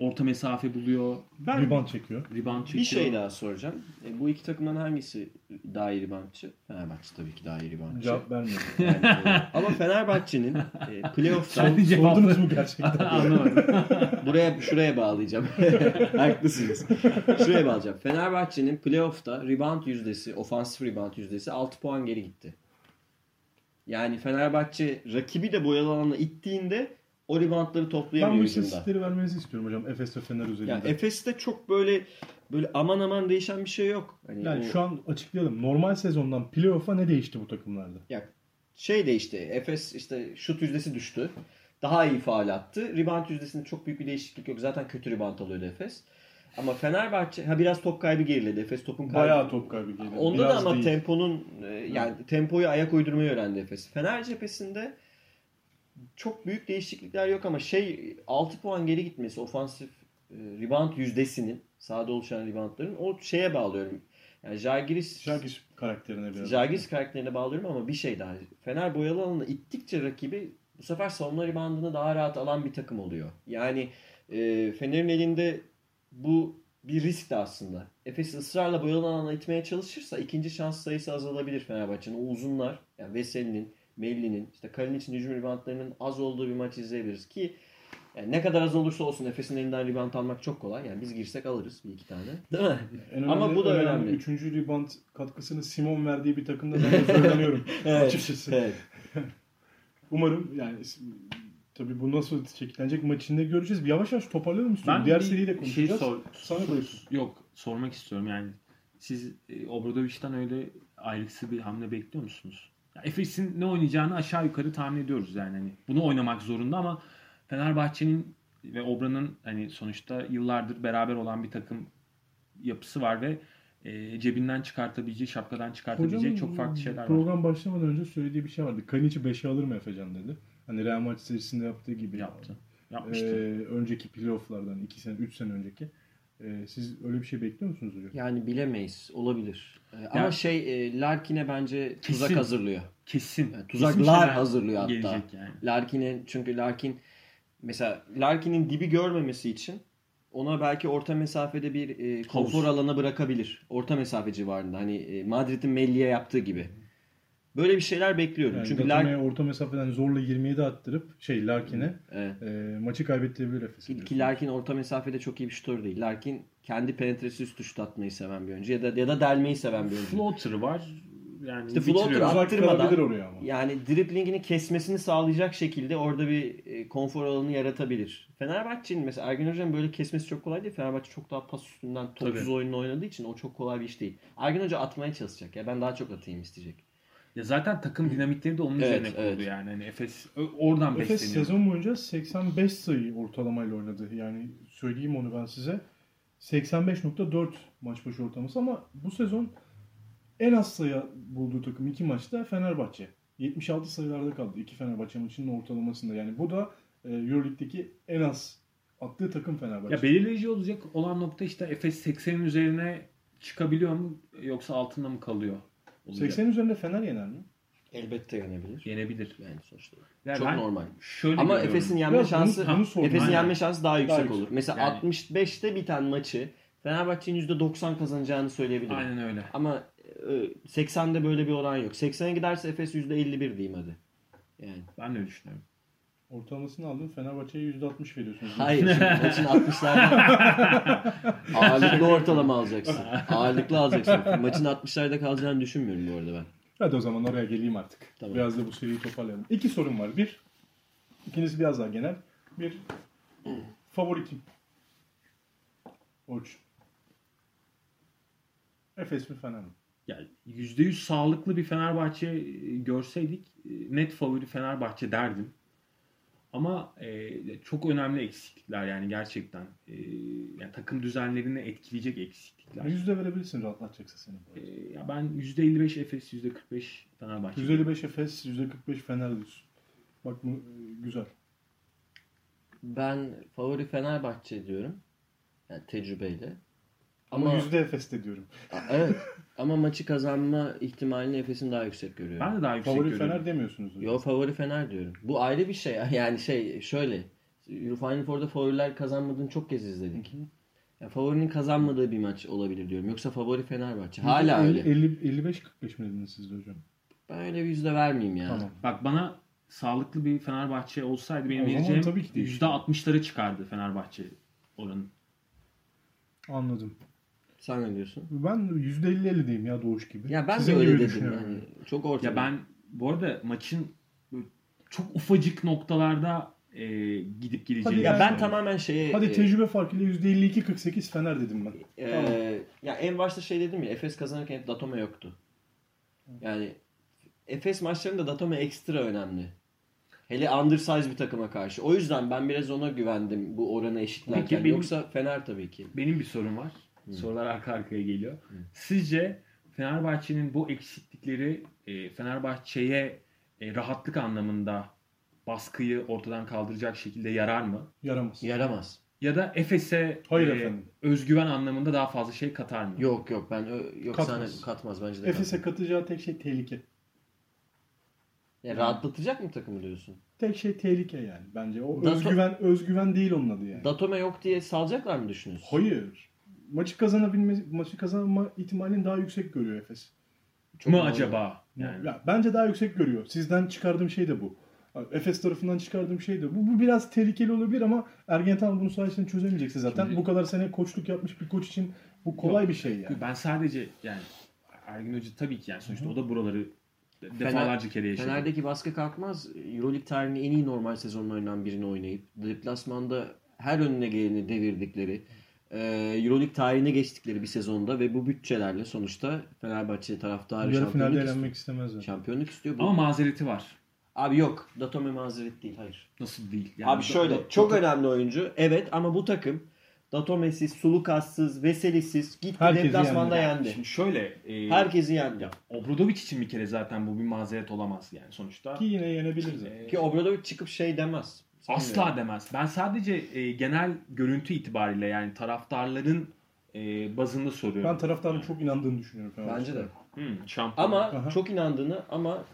Orta mesafe buluyor. Ben... Rebound çekiyor. Rebound çekiyor. Bir şey daha soracağım. E, bu iki takımdan hangisi daha iyi reboundçı? Fenerbahçe tabii ki daha iyi reboundçı. Cevap vermiyor. Yani, e, ama Fenerbahçe'nin e, playoff'ta Sen cevap Sordunuz mu gerçekten? Anlamadım. buraya şuraya bağlayacağım. Haklısınız. Şuraya bağlayacağım. Fenerbahçe'nin playoff'ta rebound yüzdesi, ofansif rebound yüzdesi 6 puan geri gitti. Yani Fenerbahçe rakibi de boyalı alana ittiğinde o reboundları Ben toplayamıyor bu hücumda. istatistikleri vermenizi istiyorum hocam. Efes ve Fener üzerinde. Yani Efes'te çok böyle böyle aman aman değişen bir şey yok. Hani Yani o- şu an açıklayalım. Normal sezondan playoff'a ne değişti bu takımlarda? Ya şey değişti. Efes işte şut yüzdesi düştü. Daha iyi faal attı. Rebound yüzdesinde çok büyük bir değişiklik yok. Zaten kötü rebound alıyordu Efes. Ama Fenerbahçe ha biraz top kaybı geriledi. Efes topun kaybı. Bayağı top kaybı geliyor. Onda da Biraz ama değil. temponun e, yani tempoyu ayak uydurmayı öğrendi Efes. Fener cephesinde çok büyük değişiklikler yok ama şey 6 puan geri gitmesi ofansif e, rebound yüzdesinin sahada oluşan reboundların o şeye bağlıyorum. Yani Jagiris Şarkış karakterine biraz. Jagiris karakterine bağlıyorum ama bir şey daha. Fener boyalı alanına ittikçe rakibi bu sefer savunma ribandını daha rahat alan bir takım oluyor. Yani e, Fener'in elinde bu bir risk de aslında. Efes ısrarla boyalı alana itmeye çalışırsa ikinci şans sayısı azalabilir Fenerbahçe'nin. O uzunlar yani Veseli'nin, Melli'nin, işte Kalinic'in hücum ribantlarının az olduğu bir maç izleyebiliriz ki yani ne kadar az olursa olsun Efes'in elinden ribant almak çok kolay. Yani biz girsek alırız bir iki tane. Değil mi? En Ama bu da önemli. Üçüncü rebound katkısını Simon verdiği bir takımda ben zorlanıyorum açıkçası. evet. Umarım yani tabii bu nasıl şekillenecek maç içinde göreceğiz. Yavaş yavaş toparlayalım istiyorum. Ben Diğer bir seriyi de şey konuşacağız. sor- Sana buyursun. Yok sormak istiyorum yani. Siz e, Obradovic'den öyle ayrıksı bir hamle bekliyor musunuz? Ya Efes'in ne oynayacağını aşağı yukarı tahmin ediyoruz yani. Hani bunu oynamak zorunda ama Fenerbahçe'nin ve Obra'nın hani sonuçta yıllardır beraber olan bir takım yapısı var ve e, cebinden çıkartabileceği, şapkadan çıkartabileceği çok farklı şeyler var. program başlamadan önce söylediği bir şey vardı. Kanic'i 5'e alır mı Efecan dedi. Hani Real Madrid serisinde yaptığı gibi. Yaptı. Ee, Yapmıştı. önceki playofflardan 2 sene 3 sene önceki. Ee, siz öyle bir şey bekliyor musunuz hocam? Yani bilemeyiz. Olabilir. Ee, Ama Yani- şey e, Larkin'e bence tuzak Kesin. hazırlıyor. Kesin. Yani Kesin tuzaklar şeyler hazırlıyor hatta. Yani. Larkin'e çünkü Larkin mesela Larkin'in dibi görmemesi için ona belki orta mesafede bir e, konfor alanı bırakabilir. Orta mesafe civarında. Hani e, Madrid'in Melli'ye yaptığı gibi. Böyle bir şeyler bekliyorum. Yani çünkü Larkin orta mesafeden zorla 27 attırıp şey Larkin'e evet. e, maçı kaybettirebilir Efes. Ki, ki Larkin orta mesafede çok iyi bir şutör değil. Larkin kendi penetresi üstü şut atmayı seven bir oyuncu ya da ya da delmeyi seven bir oyuncu. Floater var. Yani İşte floater attırmadan- oraya ama. Yani driblingini kesmesini sağlayacak şekilde orada bir e, konfor alanı yaratabilir. Fenerbahçe'nin mesela Ergin Hoca'nın böyle kesmesi çok kolay değil. Fenerbahçe çok daha pas üstünden topsuz Tabii. oyununu oynadığı için o çok kolay bir iş değil. Ergin Hoca atmaya çalışacak. Ya ben daha çok atayım isteyecek. Ya zaten takım dinamikleri de onun Evet, üzerine kurulu evet. yani. Hani Efes oradan Efes besleniyor. sezon boyunca 85 sayı ortalamayla oynadı. Yani söyleyeyim onu ben size. 85.4 maç başı ortalaması ama bu sezon en az sayı bulduğu takım iki maçta Fenerbahçe. 76 sayılarda kaldı iki Fenerbahçe maçının ortalamasında. Yani bu da e, Euroleague'deki en az attığı takım Fenerbahçe. Ya belirleyici olacak olan nokta işte Efes 80'in üzerine çıkabiliyor mu yoksa altında mı kalıyor? Olacak. 80 üzerinde Fener yener mi? Elbette yenebilir. yenebilir. Yani sonuçta. Yani çok ben normal. Şöyle Ama görüyorum. Efes'in yenme Biraz bunu- şansı bunu sordum. Efes'in yenme şansı daha yüksek yüksek. olur. Mesela Yani- 65'te biten maçı Fenerbahçe'nin %90 kazanacağını söyleyebilirim. Aynen öyle. Ama e, 80'de böyle bir oran yok. 80'e giderse Efes %51 diyeyim hadi. Yani. Ben de öyle düşünüyorum. Ortalamasını aldın Fenerbahçe'ye %60 veriyorsunuz. Hayır maçın 60'larda ağırlıklı ortalama alacaksın. Ağırlıklı alacaksın. Maçın 60'larda kalacağını düşünmüyorum bu arada ben. Hadi o zaman oraya geleyim artık. Tamam. Biraz da bu seriyi toparlayalım. İki sorum var. Bir, ikincisi biraz daha genel. Bir, favori kim? Orç. Efes mi Fener mi? Yani %100 sağlıklı bir Fenerbahçe görseydik e, net favori Fenerbahçe derdim. Ama e, çok önemli eksiklikler yani gerçekten. E, yani takım düzenlerini etkileyecek eksiklikler. Yüzde verebilirsin rahatlatacaksa seni. E, ya ben %55 Efes, %45 Fenerbahçe. 155 Efes, %45 Fener diyorsun. Bak bu e, güzel. Ben favori Fenerbahçe diyorum. Yani tecrübeyle. Ama, Ama yüzde Efes de diyorum. A- evet. Ama maçı kazanma ihtimalini Efes'in daha yüksek görüyorum. Ben de daha yüksek Favori görüyorum. Fener demiyorsunuz. Yo favori Fener diyorum. Bu ayrı bir şey. Yani şey şöyle. Final Four'da favoriler kazanmadığını çok kez izledik. Yani favorinin kazanmadığı bir maç olabilir diyorum. Yoksa favori Fenerbahçe. Hala öyle. 55-45 mi dediniz siz de hocam? Ben öyle bir yüzde vermeyeyim ya. Tamam. Bak bana sağlıklı bir Fenerbahçe olsaydı benim O vereceğim tabii ki değişir. %60'lara çıkardı Fenerbahçe oranı. Anladım. Sen ne diyorsun? Ben %50-50 diyeyim ya Doğuş gibi. Ya ben Sizin de öyle dedim düşünüyorum. yani. Çok ortada. Ya ben bu arada maçın çok ufacık noktalarda e, gidip Hadi geleceğini Ya ben Yani- tamamen şeye... Hadi e, tecrübe farkıyla %52-48 Fener dedim ben. Ee, Tamam. Ya en başta şey dedim ya Efes kazanırken hep Datome yoktu. Yani Efes maçlarında Datome ekstra önemli. Hele undersize bir takıma karşı. O yüzden ben biraz ona güvendim bu oranı eşitlerken. Peki benim- Yoksa Fener tabii ki. Benim bir sorum var. Sorular arka arkaya geliyor. Sizce Fenerbahçe'nin bu eksiklikleri e, Fenerbahçe'ye e, rahatlık anlamında baskıyı ortadan kaldıracak şekilde yarar mı? Yaramaz. Yaramaz. Ya da Efes'e Hayır e, efendim. özgüven anlamında daha fazla şey katar mı? Yok yok ben ö- yok Katmaz. sana katmaz bence de Efes'e katmaz. katacağı tek şey tehlike. Ya rahatlatacak mı takımı diyorsun? Tek şey tehlike yani bence. O Dato- özgüven özgüven değil onun adı yani. Datome yok diye salacaklar mı düşünüyorsun? Hayır. Maçı kazanabilme maçı kazanma ihtimalini daha yüksek görüyor Efes. Çok mu acaba? Yani. Ya, bence daha yüksek görüyor. Sizden çıkardığım şey de bu. Efes tarafından çıkardığım şey de bu. Bu biraz tehlikeli olabilir ama Ergen Tan bunu sayesinde çözemeyeceksin zaten. Şimdi- Bu kadar sene koçluk yapmış bir koç için bu kolay bir şey yani. Ben sadece yani Ergin Hoca tabii ki yani sonuçta o da buraları defalarca kere yaşadı. Fener'deki baskı kalkmaz. Euroleague tarihinin en iyi normal sezonlarından birini oynayıp deplasmanda her önüne geleni devirdikleri e, Euroleague tarihine geçtikleri bir sezonda ve bu bütçelerle sonuçta Fenerbahçe taraftarı Yarı finalde şampiyonluk istiyor. elenmek istemezler. Şampiyonluk istiyor. Bu. Ama mazereti var. Abi yok. Datome mazeret değil. Hayır. Nasıl değil? Yani Abi şöyle Da- çok Da- önemli oyuncu. Evet ama bu takım Datome'siz, Sulukassız, Veselisiz gitti deplasmanda yendi. yendi. Şimdi şöyle e, Herkesi yendi. Obradovic için bir kere zaten bu bir mazeret olamaz yani sonuçta. Ki yine yenebilir zaten. E, Ki Obradovic çıkıp şey demez. Asla Sanmıyorum. demez. Ben sadece e, genel görüntü itibariyle yani taraftarların e, bazında soruyorum. Ben taraftarın çok inandığını düşünüyorum. Bence de. Hmm, şampiyon. Ama Aha. çok inandığını ama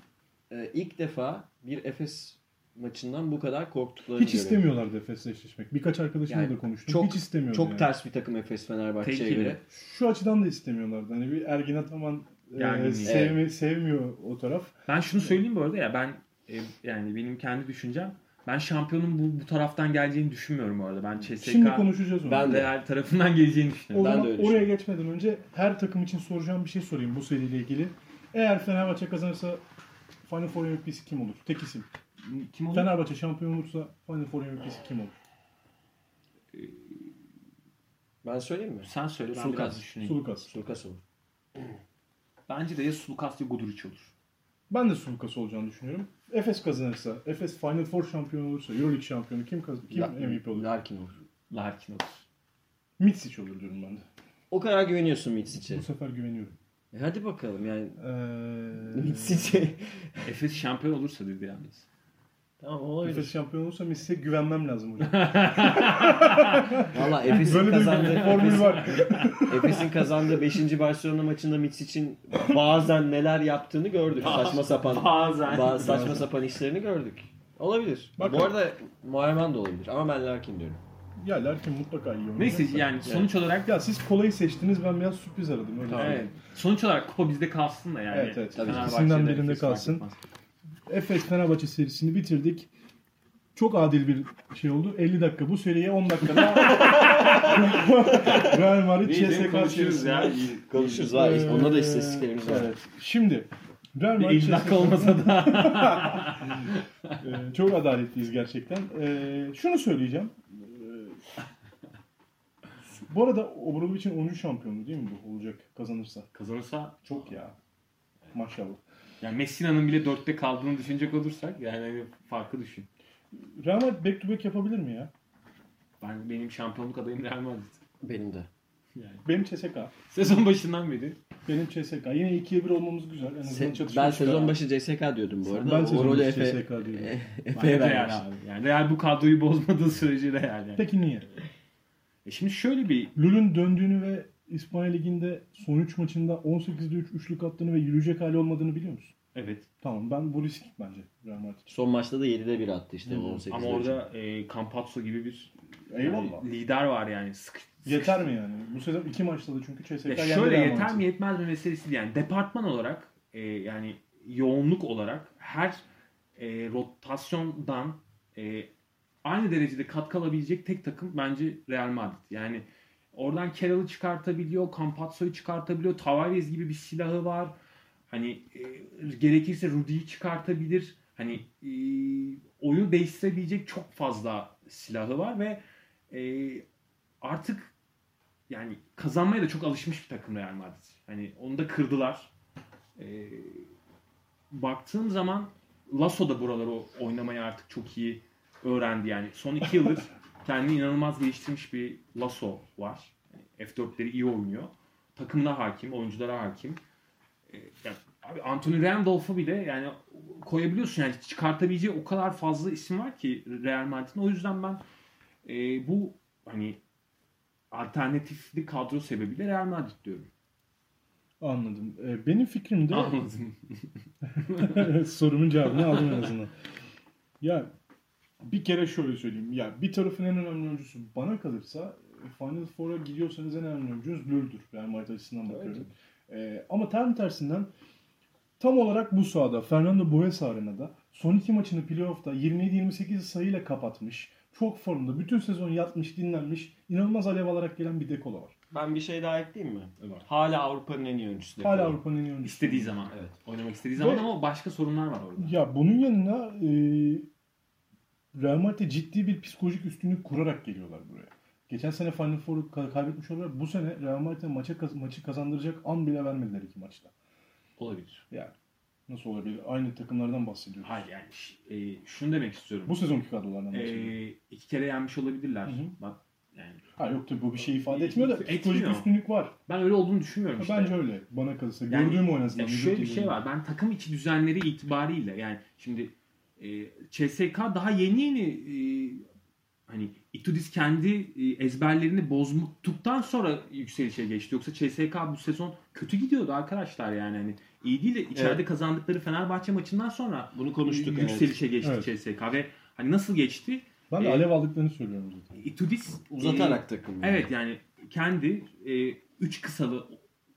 e, ilk defa bir Efes maçından bu kadar korktuklarını Hiç görüyorum. istemiyorlardı Efes'le eşleşmek. Birkaç arkadaşımla Yani da konuştum. çok- Hiç istemiyordu. Çok yani. ters bir takım Efes Fenerbahçe'ye göre. Şu açıdan da istemiyorlardı. Hani bir Ergin Ataman e, Yani- sevmi- sevmiyor o taraf. Ben şunu söyleyeyim bu arada ya ben e, yani benim kendi düşüncem ben şampiyonun bu, bu taraftan geleceğini düşünmüyorum bu arada. Ben CSK Şimdi konuşacağız onu. Ben de. Real tarafından geleceğini O düşünüyorum. Ben zaman de öyle oraya geçmeden önce her takım için soracağım bir şey sorayım bu seriyle ilgili. Eğer Fenerbahçe kazanırsa Final Four MVP'si kim olur? Tek isim. Kim olur? Fenerbahçe şampiyon olursa Final Four MVP'si kim olur? Ben söyleyeyim mi? Sen söyle ben Sulukas. biraz düşüneyim. Sulukas. Sulukas olur. Bence de ya Sulukas ya Guduric olur. Ben de Sulukas olacağını düşünüyorum. Efes kazanırsa, Efes Final Four şampiyonu olursa, Euroleague şampiyonu kim kaz kim La- MVP olur? Larkin olur. Larkin olur. Mitsic olur diyorum ben de. O kadar güveniyorsun Mitsic'e. Bu sefer güveniyorum. E hadi bakalım yani Ee, Mitsic'e. Efes şampiyon olursa dedi yalnız. Tamam olabilir. Efes şampiyon olursa Mitsic'e güvenmem lazım hocam. Valla Efes'in Böyle kazandığı bir formül Efes- var. Efes'in kazandığı 5. Barcelona maçında Mitsic'in bazen neler yaptığını gördük. Saçma sapan Bazen. ba- saçma sapan işlerini gördük. Olabilir. Bakalım. Bu arada Muharrem da olabilir ama ben Larkin diyorum. ya Larkin mutlaka iyi oynar. Neyse yani sonuç olarak Ya siz kolayı seçtiniz ben biraz sürpriz aradım. Öyle evet, sonuç olarak kupa bizde kalsın da yani. Evet, evet. Tabii. Fenerbahçe'de İkisinden birinde Efes fark kalsın. etmez. Efes Fenerbahçe serisini bitirdik. Çok adil bir şey oldu. 50 dakika bu seriye 10 dakikada Real Madrid İyi? CSK serisinde. ya. Konuşuruz var. Ee, Onda da istatistiklerimiz var. Evet. Şimdi Real Madrid 50 dakika CSK olmasa da. Ee, çok adaletliyiz gerçekten. Ee, şunu söyleyeceğim. Ee, bu arada Obradovic'in 10. şampiyonu değil mi bu olacak kazanırsa? Kazanırsa Çok ya. Maşallah. Yani Messina'nın bile 4'te kaldığını düşünecek olursak yani hani farkı düşün. Real Madrid back to back yapabilir mi ya? Ben benim şampiyonluk adayım Real Madrid. Benim de. Yani. Benim CSK. Sezon başından beri. Benim CSK. Yine 2'ye 1 olmamız güzel. En azından Se- ben çıkar. sezon başı CSK diyordum bu arada. Ben o sezon rolü başı Efe, CSK diyorum. Ben Efe'ye Real vermiş. abi. Yani Real bu kadroyu bozmadığı sürece Real yani. Peki niye? E şimdi şöyle bir Lul'ün döndüğünü ve İspanya Ligi'nde son 3 maçında 18'de 3 üçlük attığını ve yürüyecek hali olmadığını biliyor musun? evet Tamam ben bu risk bence Real Madrid. Son maçta da 7'de 1 attı işte. 18'de ama orada e, Campazzo gibi bir Eyvallah. yani lider var yani. Sık, Yeter mi yani? Bu sezon 2 maçta da çünkü CSK Ya yendi şöyle Real yeter mi yetmez mi meselesi değil. Yani departman olarak e, yani yoğunluk olarak her e, rotasyondan e, aynı derecede katkı alabilecek tek takım bence Real Madrid. Yani oradan Carroll'ı çıkartabiliyor, Campazzo'yu çıkartabiliyor, Tavares gibi bir silahı var. Hani e, gerekirse Rudy'yi çıkartabilir. Hani e, oyun değiştirebilecek çok fazla silahı var ve e, artık yani kazanmaya da çok alışmış bir takım Real Madrid. Hani onu da kırdılar. E, baktığım zaman Lasso da buraları oynamayı artık çok iyi öğrendi yani. Son iki yıldır kendini inanılmaz geliştirmiş bir Lasso var. Yani F4'leri iyi oynuyor. Takımına hakim, oyunculara hakim. E, yani abi Anthony Randolph'u bile yani koyabiliyorsun yani çıkartabileceği o kadar fazla isim var ki Real Madrid'in. O yüzden ben e, bu hani alternatifli kadro sebebiyle Real Madrid diyorum. Anladım. Ee, benim fikrim de Anladım. sorumun cevabını aldım en azından. Ya bir kere şöyle söyleyeyim. Ya bir tarafın en önemli oyuncusu bana kalırsa Final Four'a gidiyorsanız en önemli oyuncunuz Lül'dür. Real Madrid açısından bakıyorum. Ee, ama tam tersinden tam olarak bu sahada Fernando Boesa Arena'da son iki maçını playoff'ta 27-28 sayıyla kapatmış. Çok formda. Bütün sezon yatmış, dinlenmiş. inanılmaz alev alarak gelen bir Dekolo var. Ben bir şey daha ekleyeyim mi? Evet. Hala Avrupa'nın en iyi oyuncusu. Hala. Avrupa'nın en iyi oyuncusu. İstediği zaman. Evet. Oynamak istediği zaman Ve- ama başka sorunlar var orada. Ya bunun yanına e, Real Madrid'e ciddi bir psikolojik üstünlük kurarak geliyorlar buraya. Geçen sene Final Four'u ka- kaybetmiş olarak bu sene Real Madrid'e maça maçı kazandıracak an bile vermediler iki maçta. Olabilir. Yani nasıl olabilir? Aynı takımlardan bahsediyoruz. Hayır yani e, şunu demek istiyorum. Bu sezonki kadrolardan bahsediyorum. e, iki kere yenmiş olabilirler. Hı hı. Bak yani ha yok tabii bu bir şey ifade etmiyor da Etmiyor. psikolojik üstünlük var. ben öyle olduğunu düşünmüyorum Ha, işte. Bence öyle. Bana kalırsa. Yani- Gördüğüm o en azından. Ya şöyle bir şey var. Ben takım içi düzenleri itibariyle yani şimdi e, CSK daha yeni yeni e, hani Itudis kendi e, ezberlerini bozmuktuktan sonra yükselişe geçti. Yoksa CSK bu sezon kötü gidiyordu arkadaşlar yani hani iyi değil de içeride Evet. kazandıkları Fenerbahçe maçından sonra Bunu konuştuk. evet. yükselişe geçti Evet. CSK ve hani nasıl geçti? Ben de E, alev aldıklarını söylüyorum zaten. Itudis Uzatarak e, takım. Evet yani kendi 3 kısalı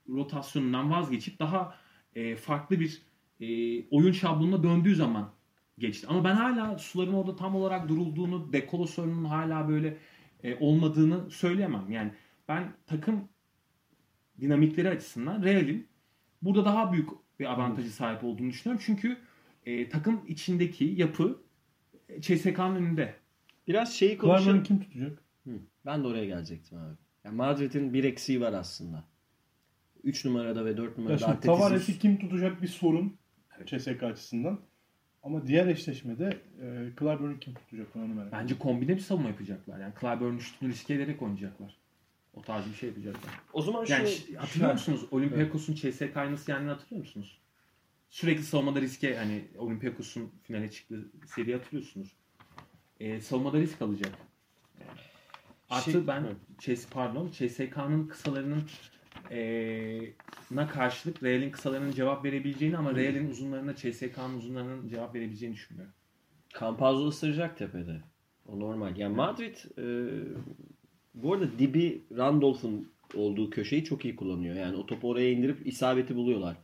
rotasyonundan vazgeçip daha e, farklı bir e, oyun şablonuna döndüğü zaman geçti. Ama ben hala suların orada tam olarak durulduğunu, dekolo sorunun hala böyle e, olmadığını söyleyemem. Yani ben takım dinamikleri açısından Real'in burada daha büyük bir avantajı sahip olduğunu düşünüyorum. Çünkü e, takım içindeki yapı e, CSK'nın önünde. Biraz şeyi konuşalım. kim tutacak? Hı, Ben de oraya gelecektim abi. Yani Madrid'in bir eksiği var aslında. 3 numarada ve 4 Ya numarada atletizm. Tavares'i kim tutacak bir sorun CSK açısından. Ama diğer eşleşmede e, Clyburn'u kim tutacak onu merak ediyorum. Bence kombine bir savunma yapacaklar. Yani Clyburn üstünü riske ederek oynayacaklar. O tarz bir şey yapacaklar. O zaman şu Yani ş- hatırlıyor musunuz? Olympiakos'un CSK'yı nasıl yendiğini hatırlıyor musunuz? Sürekli savunmada riske hani Olympiakos'un finale çıktığı seri hatırlıyorsunuz. Ee, savunmada risk alacak. Artı Şey- ben. Chase pardon CSK'nın kısalarının na karşılık Real'in kısalarının cevap verebileceğini ama Real'in uzunlarına CSK'nın uzunlarının cevap verebileceğini düşünmüyorum. Campazzo ısıracak tepede. O normal. Yani Madrid e, bu arada dibi Randolph'un olduğu köşeyi çok iyi kullanıyor. Yani o topu oraya indirip isabeti buluyorlar.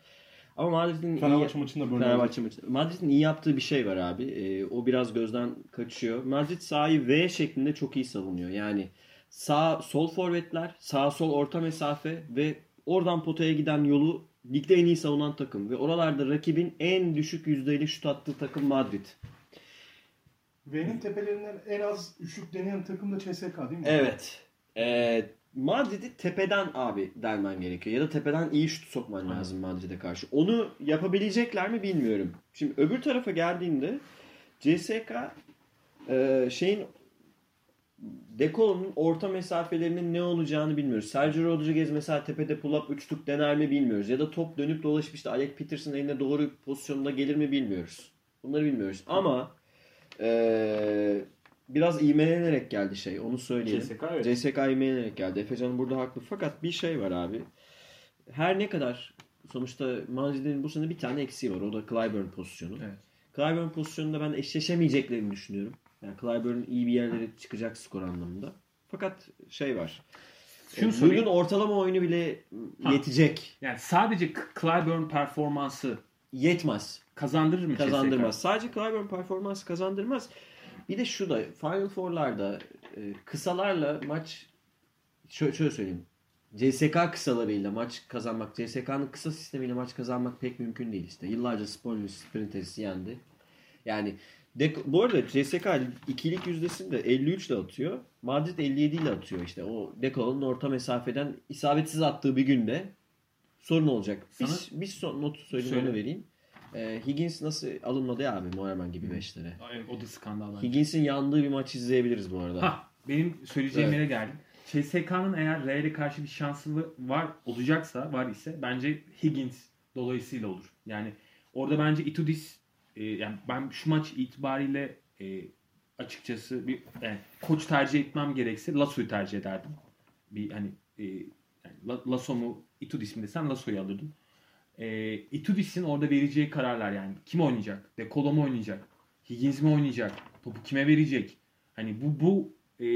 Ama Madrid'in Fenerbahçe iyi, maçında böyle Fenerbahçe maçında. Madrid'in iyi yaptığı bir şey var abi. E, o biraz gözden kaçıyor. Madrid sahayı V şeklinde çok iyi savunuyor. Yani sağ sol forvetler, sağ sol orta mesafe ve oradan potaya giden yolu ligde en iyi savunan takım ve oralarda rakibin en düşük yüzdeli şut attığı takım Madrid. V'nin tepelerinden en az üçlük deneyen takım da CSK değil mi? Evet. Ee, Madrid'i tepeden abi delmen gerekiyor. Ya da tepeden iyi şut sokman lazım Madrid'e karşı. Onu yapabilecekler mi bilmiyorum. Şimdi öbür tarafa geldiğinde CSK e, şeyin Dekolo'nun orta mesafelerinin ne olacağını bilmiyoruz. Sergio Rodriguez mesela tepede pull-up üçlük dener mi bilmiyoruz. Ya da top dönüp dolaşıp işte Alec Peterson eline doğru pozisyonda gelir mi bilmiyoruz. Bunları bilmiyoruz. Ama e, biraz ivmelenerek geldi şey. Onu söyleyelim. CSK evet. CSK ivmelenerek geldi. Efecan burada haklı. Fakat bir şey var abi. Her ne kadar sonuçta Madrid'in bu sene bir tane eksiği var. O da Clyburn pozisyonu. Evet. Clyburn pozisyonunda ben eşleşemeyeceklerini düşünüyorum. Yani Clyburn iyi bir yerlere çıkacak skor anlamında. Fakat şey var. Şunu E. Lul'ün ortalama oyunu bile Ha. yetecek. Yani sadece Clyburn performansı Yetmez. kazandırır mı Kazandırmaz. Sadece Clyburn performansı kazandırmaz. Bir de şu da Final Four'larda e, kısalarla maç şöyle, şöyle söyleyeyim. CSK kısalarıyla maç kazanmak, CSK'nın kısa sistemiyle maç kazanmak pek mümkün değil işte. Yıllarca Sporting Sprintes'i yendi. Yani Dek bu arada CSK ikilik yüzdesini de 53 ile atıyor. Madrid 57 ile atıyor işte. O Dekol'un orta mesafeden isabetsiz attığı bir günde sorun olacak. Biz, bir son notu söyleyeyim Söyle. onu vereyim. Ee, Higgins nasıl alınmadı ya abi Moerman gibi beşlere. Ay, O da skandal. Higgins'in yandığı bir maç izleyebiliriz bu arada. Ha, benim söyleyeceğim Evet. yere geldim. CSK'nın eğer Real'e karşı bir şansı var olacaksa, var ise bence Higgins dolayısıyla olur. Yani orada bence Itudis e, yani ben şu maç itibariyle e, açıkçası bir yani koç tercih etmem gerekse Lasso'yu tercih ederdim. Bir hani e, yani La- Lasso mu Itudis mi desem Lasso'yu alırdım. E, Itudis'in orada vereceği kararlar yani kim oynayacak? De Colo mu oynayacak? Higgins mi oynayacak? Topu kime verecek? Hani bu bu e,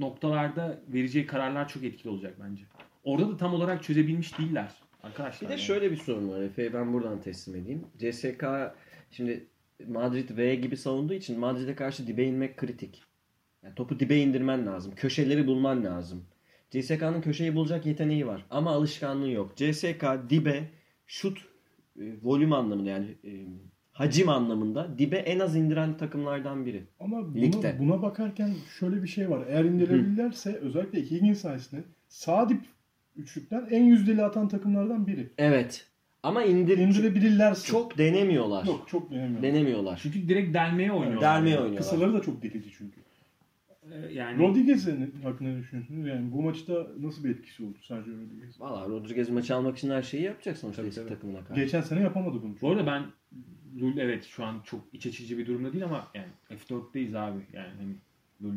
noktalarda vereceği kararlar çok etkili olacak bence. Orada da tam olarak çözebilmiş değiller arkadaşlar. Bir de yani. şöyle bir sorun var. Efe'ye ben buradan teslim edeyim. CSK şimdi Madrid V gibi savunduğu için Madrid'e karşı dibe inmek kritik. Yani topu dibe indirmen lazım. Köşeleri bulman lazım. CSK'nın köşeyi bulacak yeteneği var. Ama alışkanlığı yok. CSK dibe şut e, volüm anlamında yani e, hacim anlamında dibe en az indiren takımlardan biri. Ama buna, Ligde. buna bakarken şöyle bir şey var. Eğer indirebilirlerse özellikle Higgins sayesinde sağ dip üçlükten en yüzdeli atan takımlardan biri. Evet. Ama indir İndirebilirlerse. çok denemiyorlar. Yok çok denemiyor. Denemiyorlar. Çünkü direkt delmeye oynuyorlar. Delmeye Yani. oynuyorlar. Kısaları da çok delici çünkü. Ee, Yani Rodriguez'in hakkında ne düşünüyorsunuz? Yani bu maçta nasıl bir etkisi oldu Sergio Rodriguez? Valla Rodriguez maçı almak için her şeyi yapacak sonuçta Tabii, eski tabii. takımına karşı. Geçen sene yapamadı bunu. bu arada ben Lul evet şu an çok iç açıcı bir durumda değil ama yani F4'teyiz abi. Yani hani Lul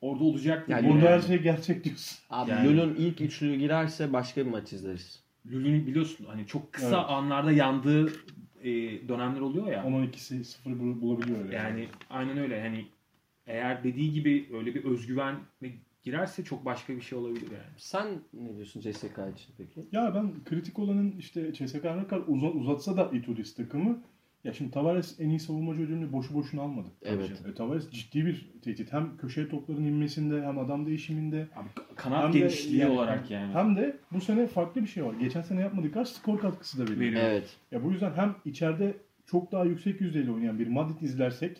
orada olacak. Yani Burada yani. her şey gerçek diyorsun. Abi Yani- Lul'un ilk üçlüğü girerse başka bir maç izleriz. Lul'ün biliyorsun hani çok kısa Evet. anlarda yandığı e, dönemler oluyor ya. 10-12'si 0 bul- bulabiliyor öyle. Yani aynen öyle. Hani eğer dediği gibi öyle bir özgüven girerse çok başka bir şey olabilir yani. Sen ne diyorsun CSK için peki? Ya ben kritik olanın işte CSK ne kadar uza- uzatsa da Itudis takımı ya şimdi Tavares en iyi savunmacı ödülünü boşu boşuna almadı. Evet. E, Tavares ciddi bir tehdit. Hem köşeye topların inmesinde hem adam değişiminde. Abi kanat Hem de genişliği yani- olarak yani. Hem de bu sene farklı bir şey var. Geçen sene yapmadıkları skor katkısı da veriyor. Veriyor. Evet. Ya bu yüzden hem içeride çok daha yüksek yüzdeyle oynayan bir Madrid izlersek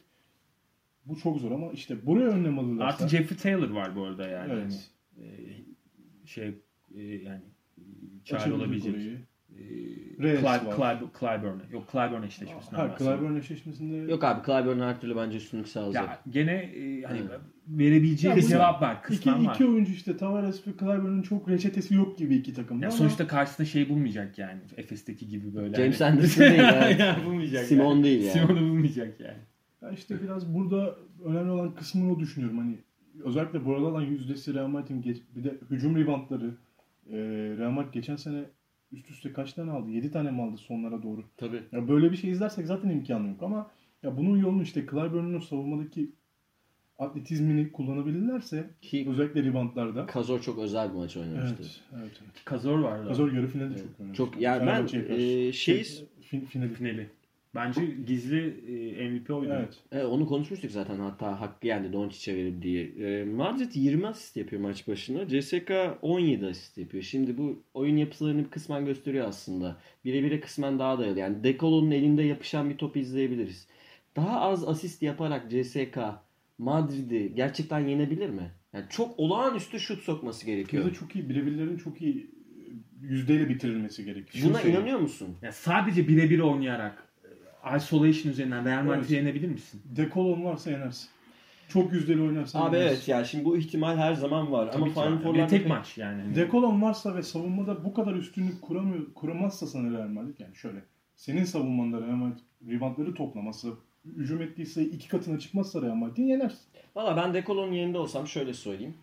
bu çok zor ama işte buraya önlem alırlarsa. Artı Jeffrey Taylor var bu arada yani. Evet. Hani, e, şey e, yani e, çare Açabilir olabilecek. orayı. E, Reyes Clyde, var. Clyde, Clyburn'e. Yok Clyburn eşleşmesinden Ha, bahsediyorum. Clyburn eşleşmesinde Yok abi Clyburn her türlü bence üstünlük sağlayacak. Ya gene e, hani Evet. verebileceği bir cevap var. iki, Kısmen var. iki oyuncu işte Tavares ve Clyburn'un çok reçetesi yok gibi iki takımda Ya ama sonuçta karşısında şey bulmayacak yani. Efes'teki gibi böyle. James hani- Anderson değil, evet. yani bulmayacak. Simon yani. değil yani. Simon'u bulmayacak yani. ya işte biraz burada önemli olan kısmını o düşünüyorum. Hani özellikle burada olan yüzdesi Real Madrid'in geç- bir de hücum reboundları e, Real Madrid geçen sene üst üste kaç tane aldı? 7 tane mi aldı sonlara doğru? Tabii. Ya böyle bir şey izlersek zaten imkanı yok ama ya bunun yolunu işte Clyburn'un savunmadaki atletizmini kullanabilirlerse Ki özellikle reboundlarda. Kazor çok özel bir maç oynamıştı. Evet, evet. evet. Kazor var da. Kazor yarı finalde Evet. çok önemli. Çok yani ben e, şey fin, finali. Finali. Bence gizli e, MVP oydu. Evet. Evet, onu konuşmuştuk zaten hatta hakkı yendi Doncic'e verip diye. E, Madrid 20 asist yapıyor maç başına. CSK 17 asist yapıyor. Şimdi bu oyun yapılarını kısmen gösteriyor aslında. Birebire kısmen daha dayalı. Yani Dekolo'nun elinde yapışan bir top izleyebiliriz. Daha az asist yaparak CSK Madrid'i gerçekten yenebilir mi? Yani çok olağanüstü şut sokması gerekiyor. Ya da çok iyi birebirlerin çok iyi yüzdeyle bitirilmesi gerekiyor. Buna inanıyor musun? Yani sadece birebir oynayarak isolation üzerinden Real Madrid'i Evet. yenebilir misin? Dekolon varsa yenersin. Çok yüzdeli oynarsan Abi yenersin. evet yani şimdi bu ihtimal her zaman var. Ama Tabii ki Final. Four'larda bir tek pek- maç yani. Dekolon varsa ve savunmada bu kadar üstünlük kuramıyor, kuramazsa sana Real Madrid yani şöyle. Senin savunmanda Real Madrid reboundları toplaması, hücum ettiyse iki katına çıkmazsa Real Madrid'i yenersin. Valla ben Dekolo'nun yerinde olsam şöyle söyleyeyim.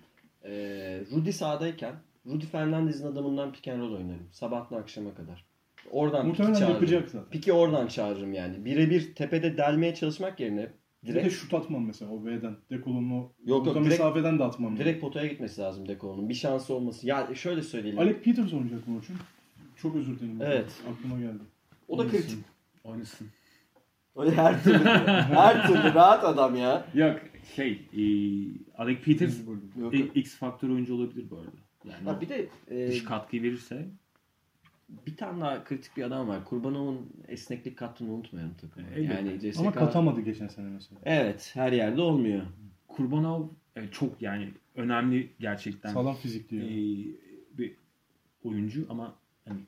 Ee, Rudy sahadayken Rudy Fernandez'in adamından pick and roll oynarım. Sabahtan akşama kadar. Oradan piki Muhtemelen çağırırım. yapacak zaten. Piki oradan çağırırım yani. Birebir tepede delmeye çalışmak yerine Bir de direkt, şut atmam mesela o V'den. Dekolon'un o yok, orta direkt- mesafeden de atmam. yani. direkt potaya gitmesi lazım Dekolo'nun. Bir şansı olması. Ya şöyle söyleyelim. Alec Peters oynayacak mı için? Çok özür dilerim. Evet. Aklıma geldi. o da kritik. Oynasın. O her türlü, her türlü rahat adam ya. Yok şey e, Alec Peters Yok, e, X faktör oyuncu olabilir bu arada. Yani Ha, bir de e, dış katkıyı verirse bir tane daha kritik bir adam var. Kurbanov'un esneklik kattığını unutmayalım takıma. Elbette. Yani CSK... Ama katamadı geçen sene mesela. Evet, her yerde olmuyor. Kurbanov e, çok yani önemli gerçekten Sağlam fizik e, bir oyuncu ama hani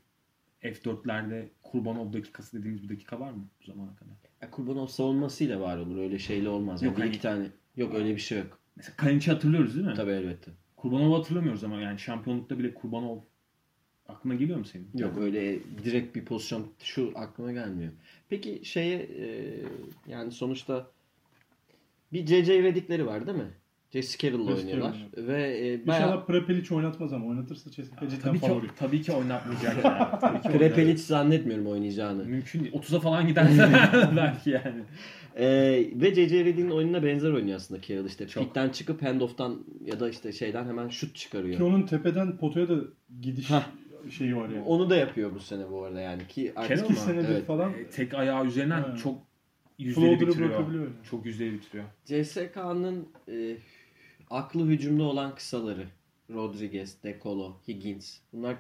F4'lerde Kurbanov dakikası dediğimiz bir dakika var mı bu zamana kadar? Ya, Kurbanov savunmasıyla var olur. Öyle şeyle olmaz. Yani Yok, bir hani- iki tane. Yok öyle bir şey yok. Mesela Kalinç'i hatırlıyoruz değil mi? Tabii elbette. Kurbanov'u hatırlamıyoruz ama yani şampiyonlukta bile Kurbanov aklına geliyor mu senin? Yok öyle direkt bir pozisyon şu aklıma gelmiyor. Peki şeye e, yani sonuçta bir C.C. Reddick'leri var değil mi? Jesse Carroll'la Jesse oynuyorlar. Carroll, Ve e, bayağı İnşallah Prepelic oynatmaz ama oynatırsa Cesik'e cidden Tabii ki, favori. tabii ki oynatmayacak yani. Ki Prepelic zannetmiyorum oynayacağını. Mümkün değil. 30'a falan giderse belki yani. E, ve C.C. Reddick'in oyununa benzer oynuyor aslında Carroll. işte Çok. pikten çıkıp handoff'tan ya da işte şeyden hemen şut Ki çıkarıyor. onun tepeden potaya da gidiş Hah. Şeyi var yani. Onu da yapıyor bu sene bu arada yani ki artık senedir Evet. falan E, tek ayağı üzerinden Ha. çok yüzleri bitiriyor. yani. Çok yüzleri bitiriyor. CSK'nın e, aklı hücumda olan kısaları Rodriguez, De Colo, Higgins. Bunlar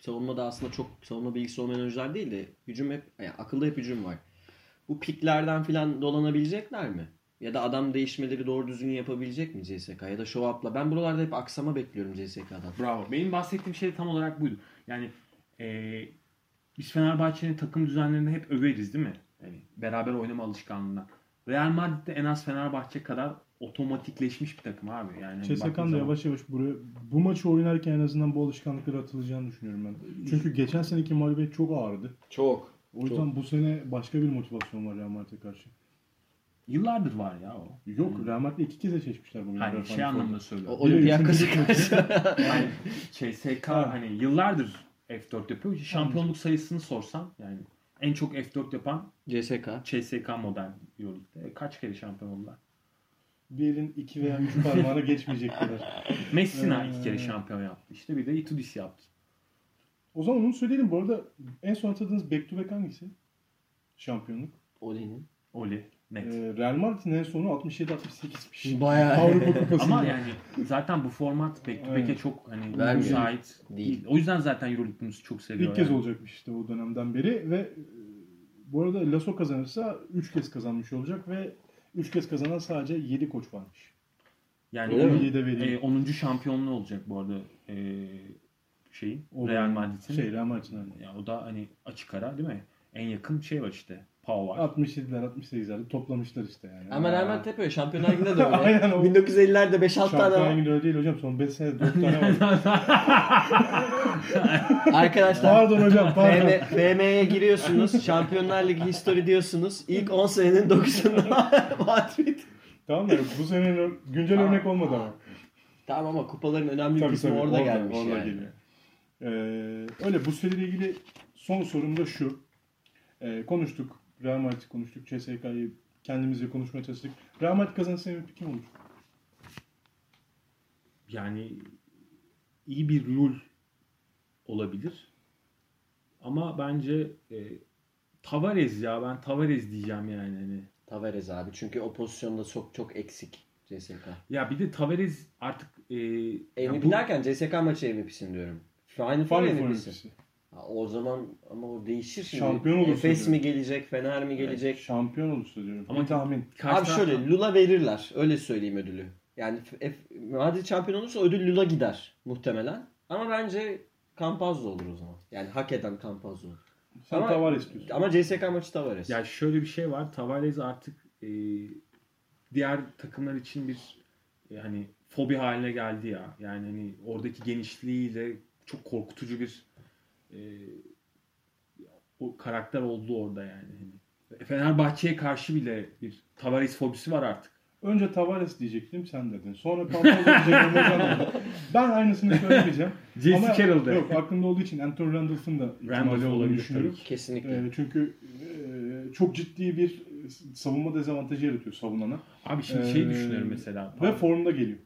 savunmada aslında çok savunma bilgisi olmayan oyuncular değil de hücum hep yani akılda hep hücum var. Bu piklerden falan dolanabilecekler mi? Ya da adam değişmeleri doğru düzgün yapabilecek mi CSK? Ya da show up'la. Ben buralarda hep aksama bekliyorum CSK'dan. Bravo. Benim bahsettiğim şey tam olarak buydu. Yani e, biz Fenerbahçe'nin takım düzenlerini hep överiz değil mi? Yani beraber oynama alışkanlığından. Real Madrid'de en az Fenerbahçe kadar otomatikleşmiş bir takım abi. Yani hani CSK'nın da yavaş yavaş buraya bu maçı oynarken en azından bu alışkanlıkları atılacağını düşünüyorum ben. Çünkü geçen seneki mağlubiyet çok ağırdı. Çok. O yüzden bu sene başka bir motivasyon var Real Madrid'e karşı. Yıllardır var ya o. Yok Real Madrid'i iki kez seçmişler bugün. Hani şey anlamında söylüyorum. O Olympiakos'a üçüncü karşı. Yani CSK hani yıllardır F4 yapıyor. Şampiyonluk sayısını sorsan yani en çok F4 yapan CSK. CSK model Euroleague'de. Kaç kere şampiyon oldular? Bir elin iki veya üç parmağına geçmeyecek kadar. Messina iki kere şampiyon yaptı. İşte bir de Itudis yaptı. O zaman onu söyleyelim. Bu arada en son hatırladığınız back to back hangisi? Şampiyonluk. Oli'nin. Oli. Net. Ee, Real Madrid'in en sonu 67-68'miş. Bayağı. Avrupa Kupası'nda. Ama yani zaten bu format back to back'e çok hani Vermiyor. müsait Değil. değil. O yüzden zaten Euroleague bunu çok seviyor. İlk kez yani. olacakmış işte o dönemden beri ve e, bu arada Lasso kazanırsa 3 kez kazanmış olacak ve 3 kez kazanan sadece 7 koç varmış. Yani onun, e, 10. şampiyonluğu olacak bu arada e, şeyin O Real Madrid'in. Şey Real Madrid'in hani. Ya o da hani açık ara değil mi? En yakın şey var işte. Pau var. 67'ler 68'ler toplamışlar işte yani. Madrid hep öyle. Şampiyonlar Ligi'nde de öyle. Aynen o. 1950'lerde 5-6 tane Şampiyonlar var. Ligi'nde öyle değil hocam. Son 5 senede 4 tane var. Arkadaşlar pardon hocam pardon. BM'ye giriyorsunuz. Şampiyonlar Ligi history diyorsunuz. İlk 10 senenin 9'unda Madrid. tamam da bu senenin güncel Tamam. örnek olmadı ama. Tamam ama kupaların önemli bir kısmı tabii, orada, gelmiş orada yani. geliyor. Ee, öyle bu seriyle ilgili son sorum da şu. Ee, konuştuk. Real Madrid'i konuştuk. CSK'yı kendimizle konuşmaya çalıştık. Real Madrid kazanırsa MVP kim olur? yani iyi bir lul olabilir. Ama bence e, Tavares ya ben Tavares diyeceğim yani hani. Tavares abi. Çünkü o pozisyonda çok çok eksik CSK. Ya bir de Tavares artık e, MVP bu- derken CSK maçı MVP'sin diyorum. Final Four MVP'si. MVP'si. Ha, O zaman ama o değişir şimdi. Şampiyon olursa Efes diyorum. mi gelecek, Fener mi gelecek? Şampiyon olursa diyorum. Ama bir tahmin. Abi şöyle Lula verirler. Öyle söyleyeyim ödülü. Yani F- Madrid şampiyon olursa ödül Lula gider muhtemelen. Ama bence Campazzo olur o zaman. Yani hak eden Campazzo olur. Sen Ama- Tavares diyorsun. Ama CSK maçı Tavares. Ya şöyle bir şey var. Tavares artık e, diğer takımlar için bir e, hani fobi haline geldi ya. Yani hani oradaki genişliğiyle çok korkutucu bir e, o karakter oldu orada yani. Hani Fenerbahçe'ye karşı bile bir Tavares fobisi var artık. Önce Tavares diyecektim sen dedin. Sonra dedi. Ben aynısını söylemeyeceğim. Jesse Carroll'da. Yok aklımda olduğu için Anthony Randolph'ın da Randolph olduğunu olabilir düşünüyorum. tabii. Kesinlikle. Ee, çünkü e, çok ciddi bir savunma dezavantajı yaratıyor savunana. Abi şimdi şey Ee, düşünüyorum mesela. Ve formda geliyor.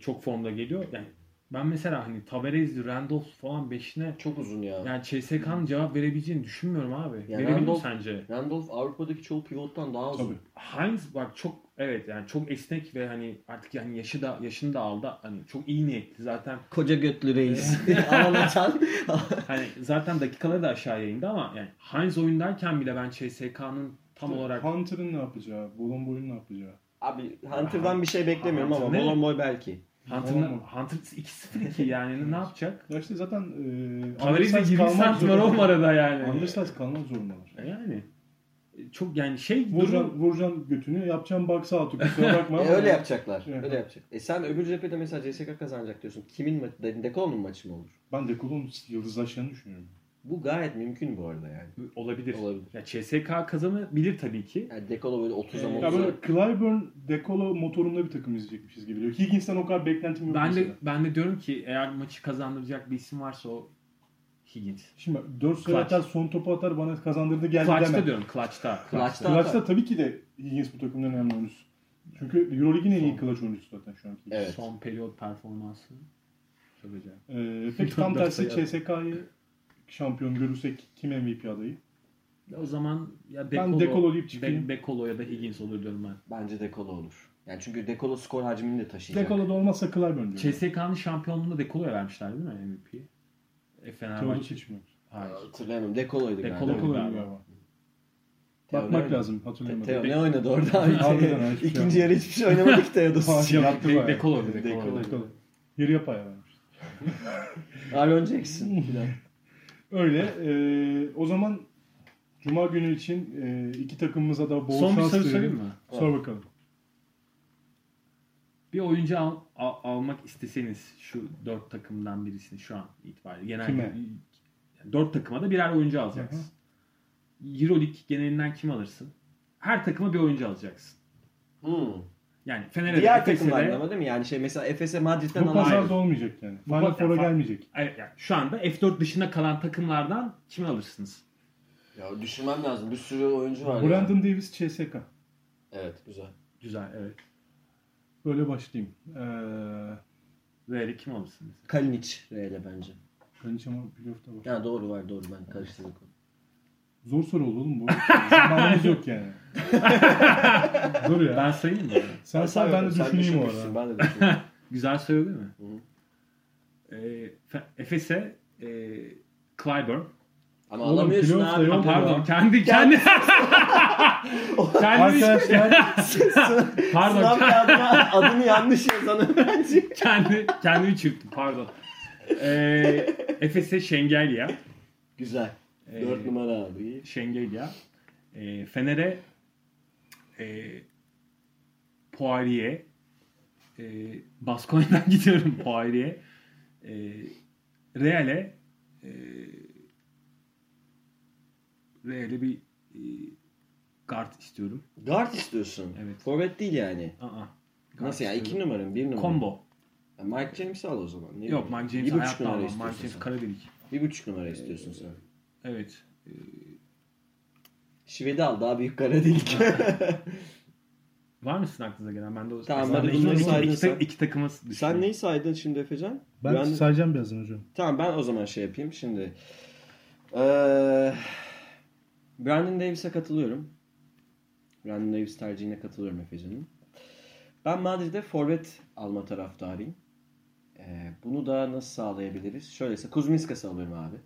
çok formda geliyor. Yani Ben mesela hani Tavares'li, Randolph falan beşine Çok uzun ya. yani CSK'nın cevap verebileceğini düşünmüyorum abi. Ya Verebilir mi Randolph- sence? Randolph Avrupa'daki çoğu pivottan daha uzun. Tabii. Heinz bak çok evet yani çok esnek ve hani artık yani yaşı da yaşını da aldı. Hani çok iyi niyetli zaten. Koca götlü reis. Anlatan. Hani zaten dakikaları da aşağıya indi ama yani Heinz oyundayken bile ben CSK'nın tam olarak Hunter'ın ne yapacağı, Bolomboy'un ne yapacağı. Abi Hunter'dan bir şey beklemiyorum ama Hunter ne? Bolon Boy belki. Hunter'ın. Hunter 2-0-2 yani ne yapacak? Ya işte zaten e, Tavares'e undersize 20 kalmak santim var zorunda. o numarada yani. Undersize kalmak zorundalar. Yani çok yani şey Vuracaksın, durum vuracaksın götünü, yapacağım box out'u. Kusura bakma E, öyle yapacaklar. Evet. Öyle yapacak. E sen öbür cephede mesela CSK kazanacak diyorsun. Kimin maçı? De- Dekolo'nun maçı mı olur? Ben Dekol'un yıldızlaşacağını düşünüyorum. Bu gayet mümkün bu arada yani. olabilir. Olabilir. Ya CSK kazanabilir tabii ki. Yani Dekolo böyle 30'a Ee, Ya 30'a. böyle Clyburn, Dekolo motorunda bir takım izleyecekmişiz gibi geliyor. Higgins'ten o kadar beklentim yok Ben de mesela. ben de diyorum ki eğer maçı kazandıracak bir isim varsa o Higgins. Şimdi 4 sayı atar, son topu atar bana kazandırdı geldi Clutch'ta deme. diyorum. Clutch'ta. Clutch'ta. Clutch'ta tabii ki de Higgins bu takımın en önemli oyuncusu. Çünkü Euroleague'in en iyi clutch oyuncusu zaten şu anki. Evet. Son periyot performansı. Çok acayip. Ee, peki tam tersi CSK'yı şampiyon görürsek kim MVP adayı? O zaman ya Ben Dekolo, Dekolo deyip çıkayım. De- Dekolo ya da Higgins olur diyorum ben. Bence Dekolo olur. Yani çünkü Dekolo skor hacmini de taşıyacak. Dekolo'da olmazsa Clyburn diyorum. CSK'nın şampiyonluğunda Dekolo'ya vermişler değil mi MVP'yi? E, Fenerbahçe. hiç mi? Hayır. Hatırlayamıyorum. Dekolo'ydu Dekolo galiba. Dekolo galiba. galiba. Bakmak ne- lazım hatırlayamadım. Teo ne oynadı orada abi? Harbiden şey İkinci yarı hiçbir şey oynamadık Teo'da. Hayır. Yok, De-. Dekolo. Dekolo. Dekolo. Yarıya pay vermiş. Aaron Jackson. Öyle. ee, o zaman Cuma günü için ee, iki takımımıza da bol Son bir şans soru sorayım mı? Sor bakalım. Bir oyuncu al, al- almak isteseniz şu dört takımdan birisini şu an itibariyle. Genel Kime? Yani dört takıma da birer oyuncu alacaksın. Euroleague genelinden kim alırsın? Her takıma bir oyuncu alacaksın. Hmm. Yani Fener'e de, Diğer Efes'e takımlardan de ama değil mi? Yani şey mesela Efes'e Madrid'den Bu alan pazarda olmayacak yani. Bu Final Four'a gelmeyecek. Evet, yani şu anda F4 dışında kalan takımlardan kimi alırsınız? Ya düşünmem lazım. Bir sürü oyuncu var. ya. Brandon Davis, CSK. Evet güzel. Güzel evet. Böyle başlayayım. Ee, Real'i kim alırsınız? Kalinic Real'e bence. ben hiç ama playoff'ta var. Ya doğru var doğru ben karıştırdım. Zor soru oldu oğlum bu. Zamanımız yok yani. Dur ya. Ben sayayım mı? sen say ben de düşüneyim o düşünmüşsün, arada. Ben de. Güzel soru değil mi? Hı. Ee, Fe- Efes'e e, Clyburn. Ama Oğlum, alamıyorsun abi. yok. Pardon ya. kendi kendi kendi Arkadaşlar pardon Sınav kendi, kağıdına adını yanlış yazan öğrenci. kendi kendimi çırptım pardon. Ee, Efes'e Şengelya. Güzel. Ee, 4 numara abi. Şengelya. Ee, Fener'e e, Poirier. E, Baskonya'dan gidiyorum Poirier. E, Real'e e, Real'e bir e, guard istiyorum. Guard istiyorsun. Evet. Forvet değil yani. Aa, guard Nasıl yani? 2 istiyorum. numara mı? 1 numara? Combo. Ya Mike James'i al o zaman. Ne Yok. Mike James Bir buçuk hayatta numara almam. Mike James. Karadelik. Bir buçuk numara istiyorsun sen. Evet. E, Şivedi al daha büyük kara değil. var mı sizin aklınıza gelen? Ben de o Tamam, Sen hadi bunları iki, saydın iki, sen. iki takımız Sen düşünüyorum. neyi saydın şimdi Efecan? ben Brandon- sayacağım birazdan hocam. Tamam ben o zaman şey yapayım şimdi. Ee, Brandon Davis'e katılıyorum. Brandon Davis tercihine katılıyorum Efecan'ın. Ben Madrid'de forvet alma taraftarıyım. Ee, bunu da nasıl sağlayabiliriz? Şöylese Kuzminskas'ı alıyorum abi.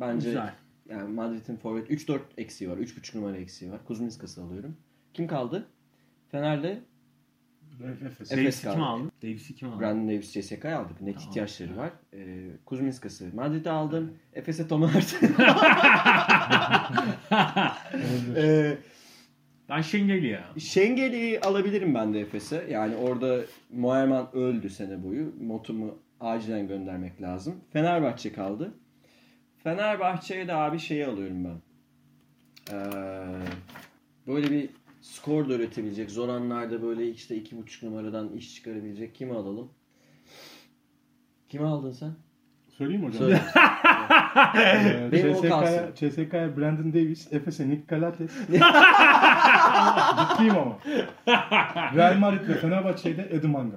Bence Güzel. Yani Madrid'in forvet 3-4 eksiği var. 3.5 numara eksiği var. Kuzminskas'ı alıyorum. Kim kaldı? Fener'de Efes. Davis'i kim aldı? Davis'i kim aldı? Brandon Davis CSK'ya aldık. Net Tamam. ihtiyaçları var. Ee, Kuzminskas'ı Madrid'e aldım. Efes'e Tom Hart. ee, Ben Şengelya. Şengeli'yi alabilirim ben de Efes'e. Yani orada Moerman öldü sene boyu. Motum'u acilen göndermek lazım. Fenerbahçe kaldı. Fenerbahçe'ye de abi şeyi alıyorum ben. Ee, böyle bir skor da üretebilecek. Zor anlarda böyle işte iki buçuk numaradan iş çıkarabilecek. Kimi alalım? Kimi aldın sen? Söyleyeyim mi hocam? Söyle. Ee, Benim o CSK'ya, kalsın. CSK'ya Brandon Davis, Efes'e Nick Galates. Ciddiyim ama. Real Madrid ve Fenerbahçe'ye de Edu Manga.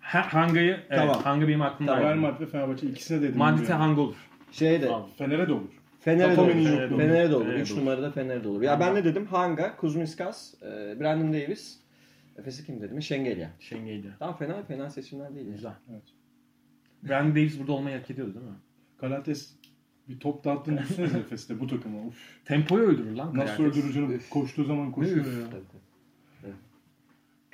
Ha- Hanga'yı, evet, Tamam. Hanga benim aklımda. Real var. Madrid ve Fenerbahçe ikisine dedim. Madrid'e Hanga olur. Şeyde Tamam. Fener'e de olur. Fener'e de olur. Fener'e de olur. Fener'e 3 de olur. numarada Fener'e de olur. Ya ben ne dedim? Hanga, Kuzmiskas, e, Brandon Davis. Efes'i kim dedim? Şengelya. Şengeydi. Tamam fena fena seçimler değil. Güzel. Evet. Brandon Davis burada olmayı hak ediyordu değil mi? Kalates bir top dağıttığını düşünsenize Efes'te bu takıma. Uf. Tempoyu öldürür lan. Nasıl Karates. öldürür canım? Koştuğu zaman koşuyor ya. Tabii.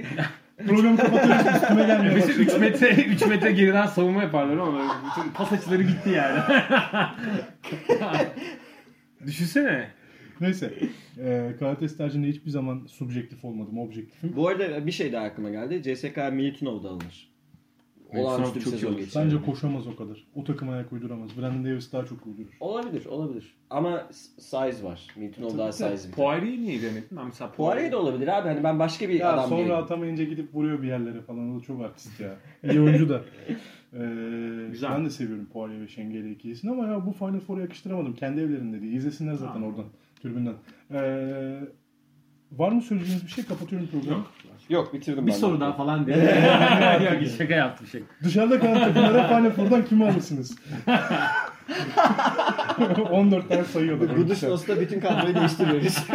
Programı kapatıyoruz üstüme gelmeye Efes'e başladı. 3 metre 3 metre geriden savunma yaparlar ama bütün pas açıları gitti yani. Düşünsene. Neyse. E, Kalates tercihinde hiçbir zaman subjektif olmadım. Objektifim. Bu arada bir şey daha aklıma geldi. CSK Militinov da alınır. Olağanüstü bir çok iyi sezon geçiriyor. Bence koşamaz o kadar. O takıma ayak uyduramaz. Brandon Davis daha çok uydurur. Olabilir, olabilir. Ama size var. Tabii daha size bir. Poirier'i niye demedin? Ben mesela Poirier de olabilir abi. Hani ben başka bir Ya adam sonra değilim. atamayınca gidip vuruyor bir yerlere falan. O da çok artist ya. İyi oyuncu da. Ee, Güzel. Ben de seviyorum Poirier ve Şengeli ikilisini ama ya bu Final Four'a yakıştıramadım. Kendi evlerinde değil. İzlesinler zaten Ha. oradan. Tribünden. Ee, var mı söyleyeceğiniz bir şey? Kapatıyorum programı. Yok. Yok bitirdim Bir ben. soru daha falan diye. Yok şaka yaptım şaka. Dışarıda kalan takımlara Final Four'dan kimi alırsınız? 14 tane sayıyorlar. Gudusnos'ta bütün kadroyu değiştiriyoruz.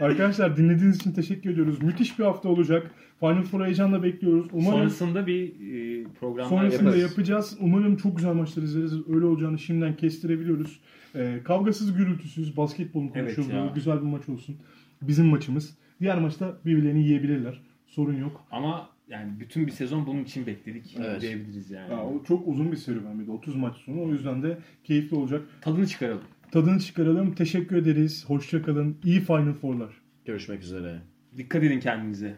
Arkadaşlar dinlediğiniz için teşekkür ediyoruz. Müthiş bir hafta olacak. Final Four'u heyecanla bekliyoruz. Umarım Sonrasında bir e, programlar Sonrasında yaparız. yapacağız. Umarım çok güzel maçlar izleriz. Öyle olacağını şimdiden kestirebiliyoruz. Ee, kavgasız, gürültüsüz, basketbolun Evet konuşulduğu ya. güzel bir maç olsun. Bizim maçımız. Diğer maçta birbirlerini yiyebilirler. Sorun yok. Ama yani bütün bir sezon bunun için bekledik Evet. diyebiliriz yani. Ya, o çok uzun bir serüven bir de 30 maç sonu. O yüzden de keyifli olacak. Tadını çıkaralım. Tadını çıkaralım. Teşekkür ederiz. Hoşça kalın. İyi Final Four'lar. Görüşmek üzere. Dikkat edin kendinize.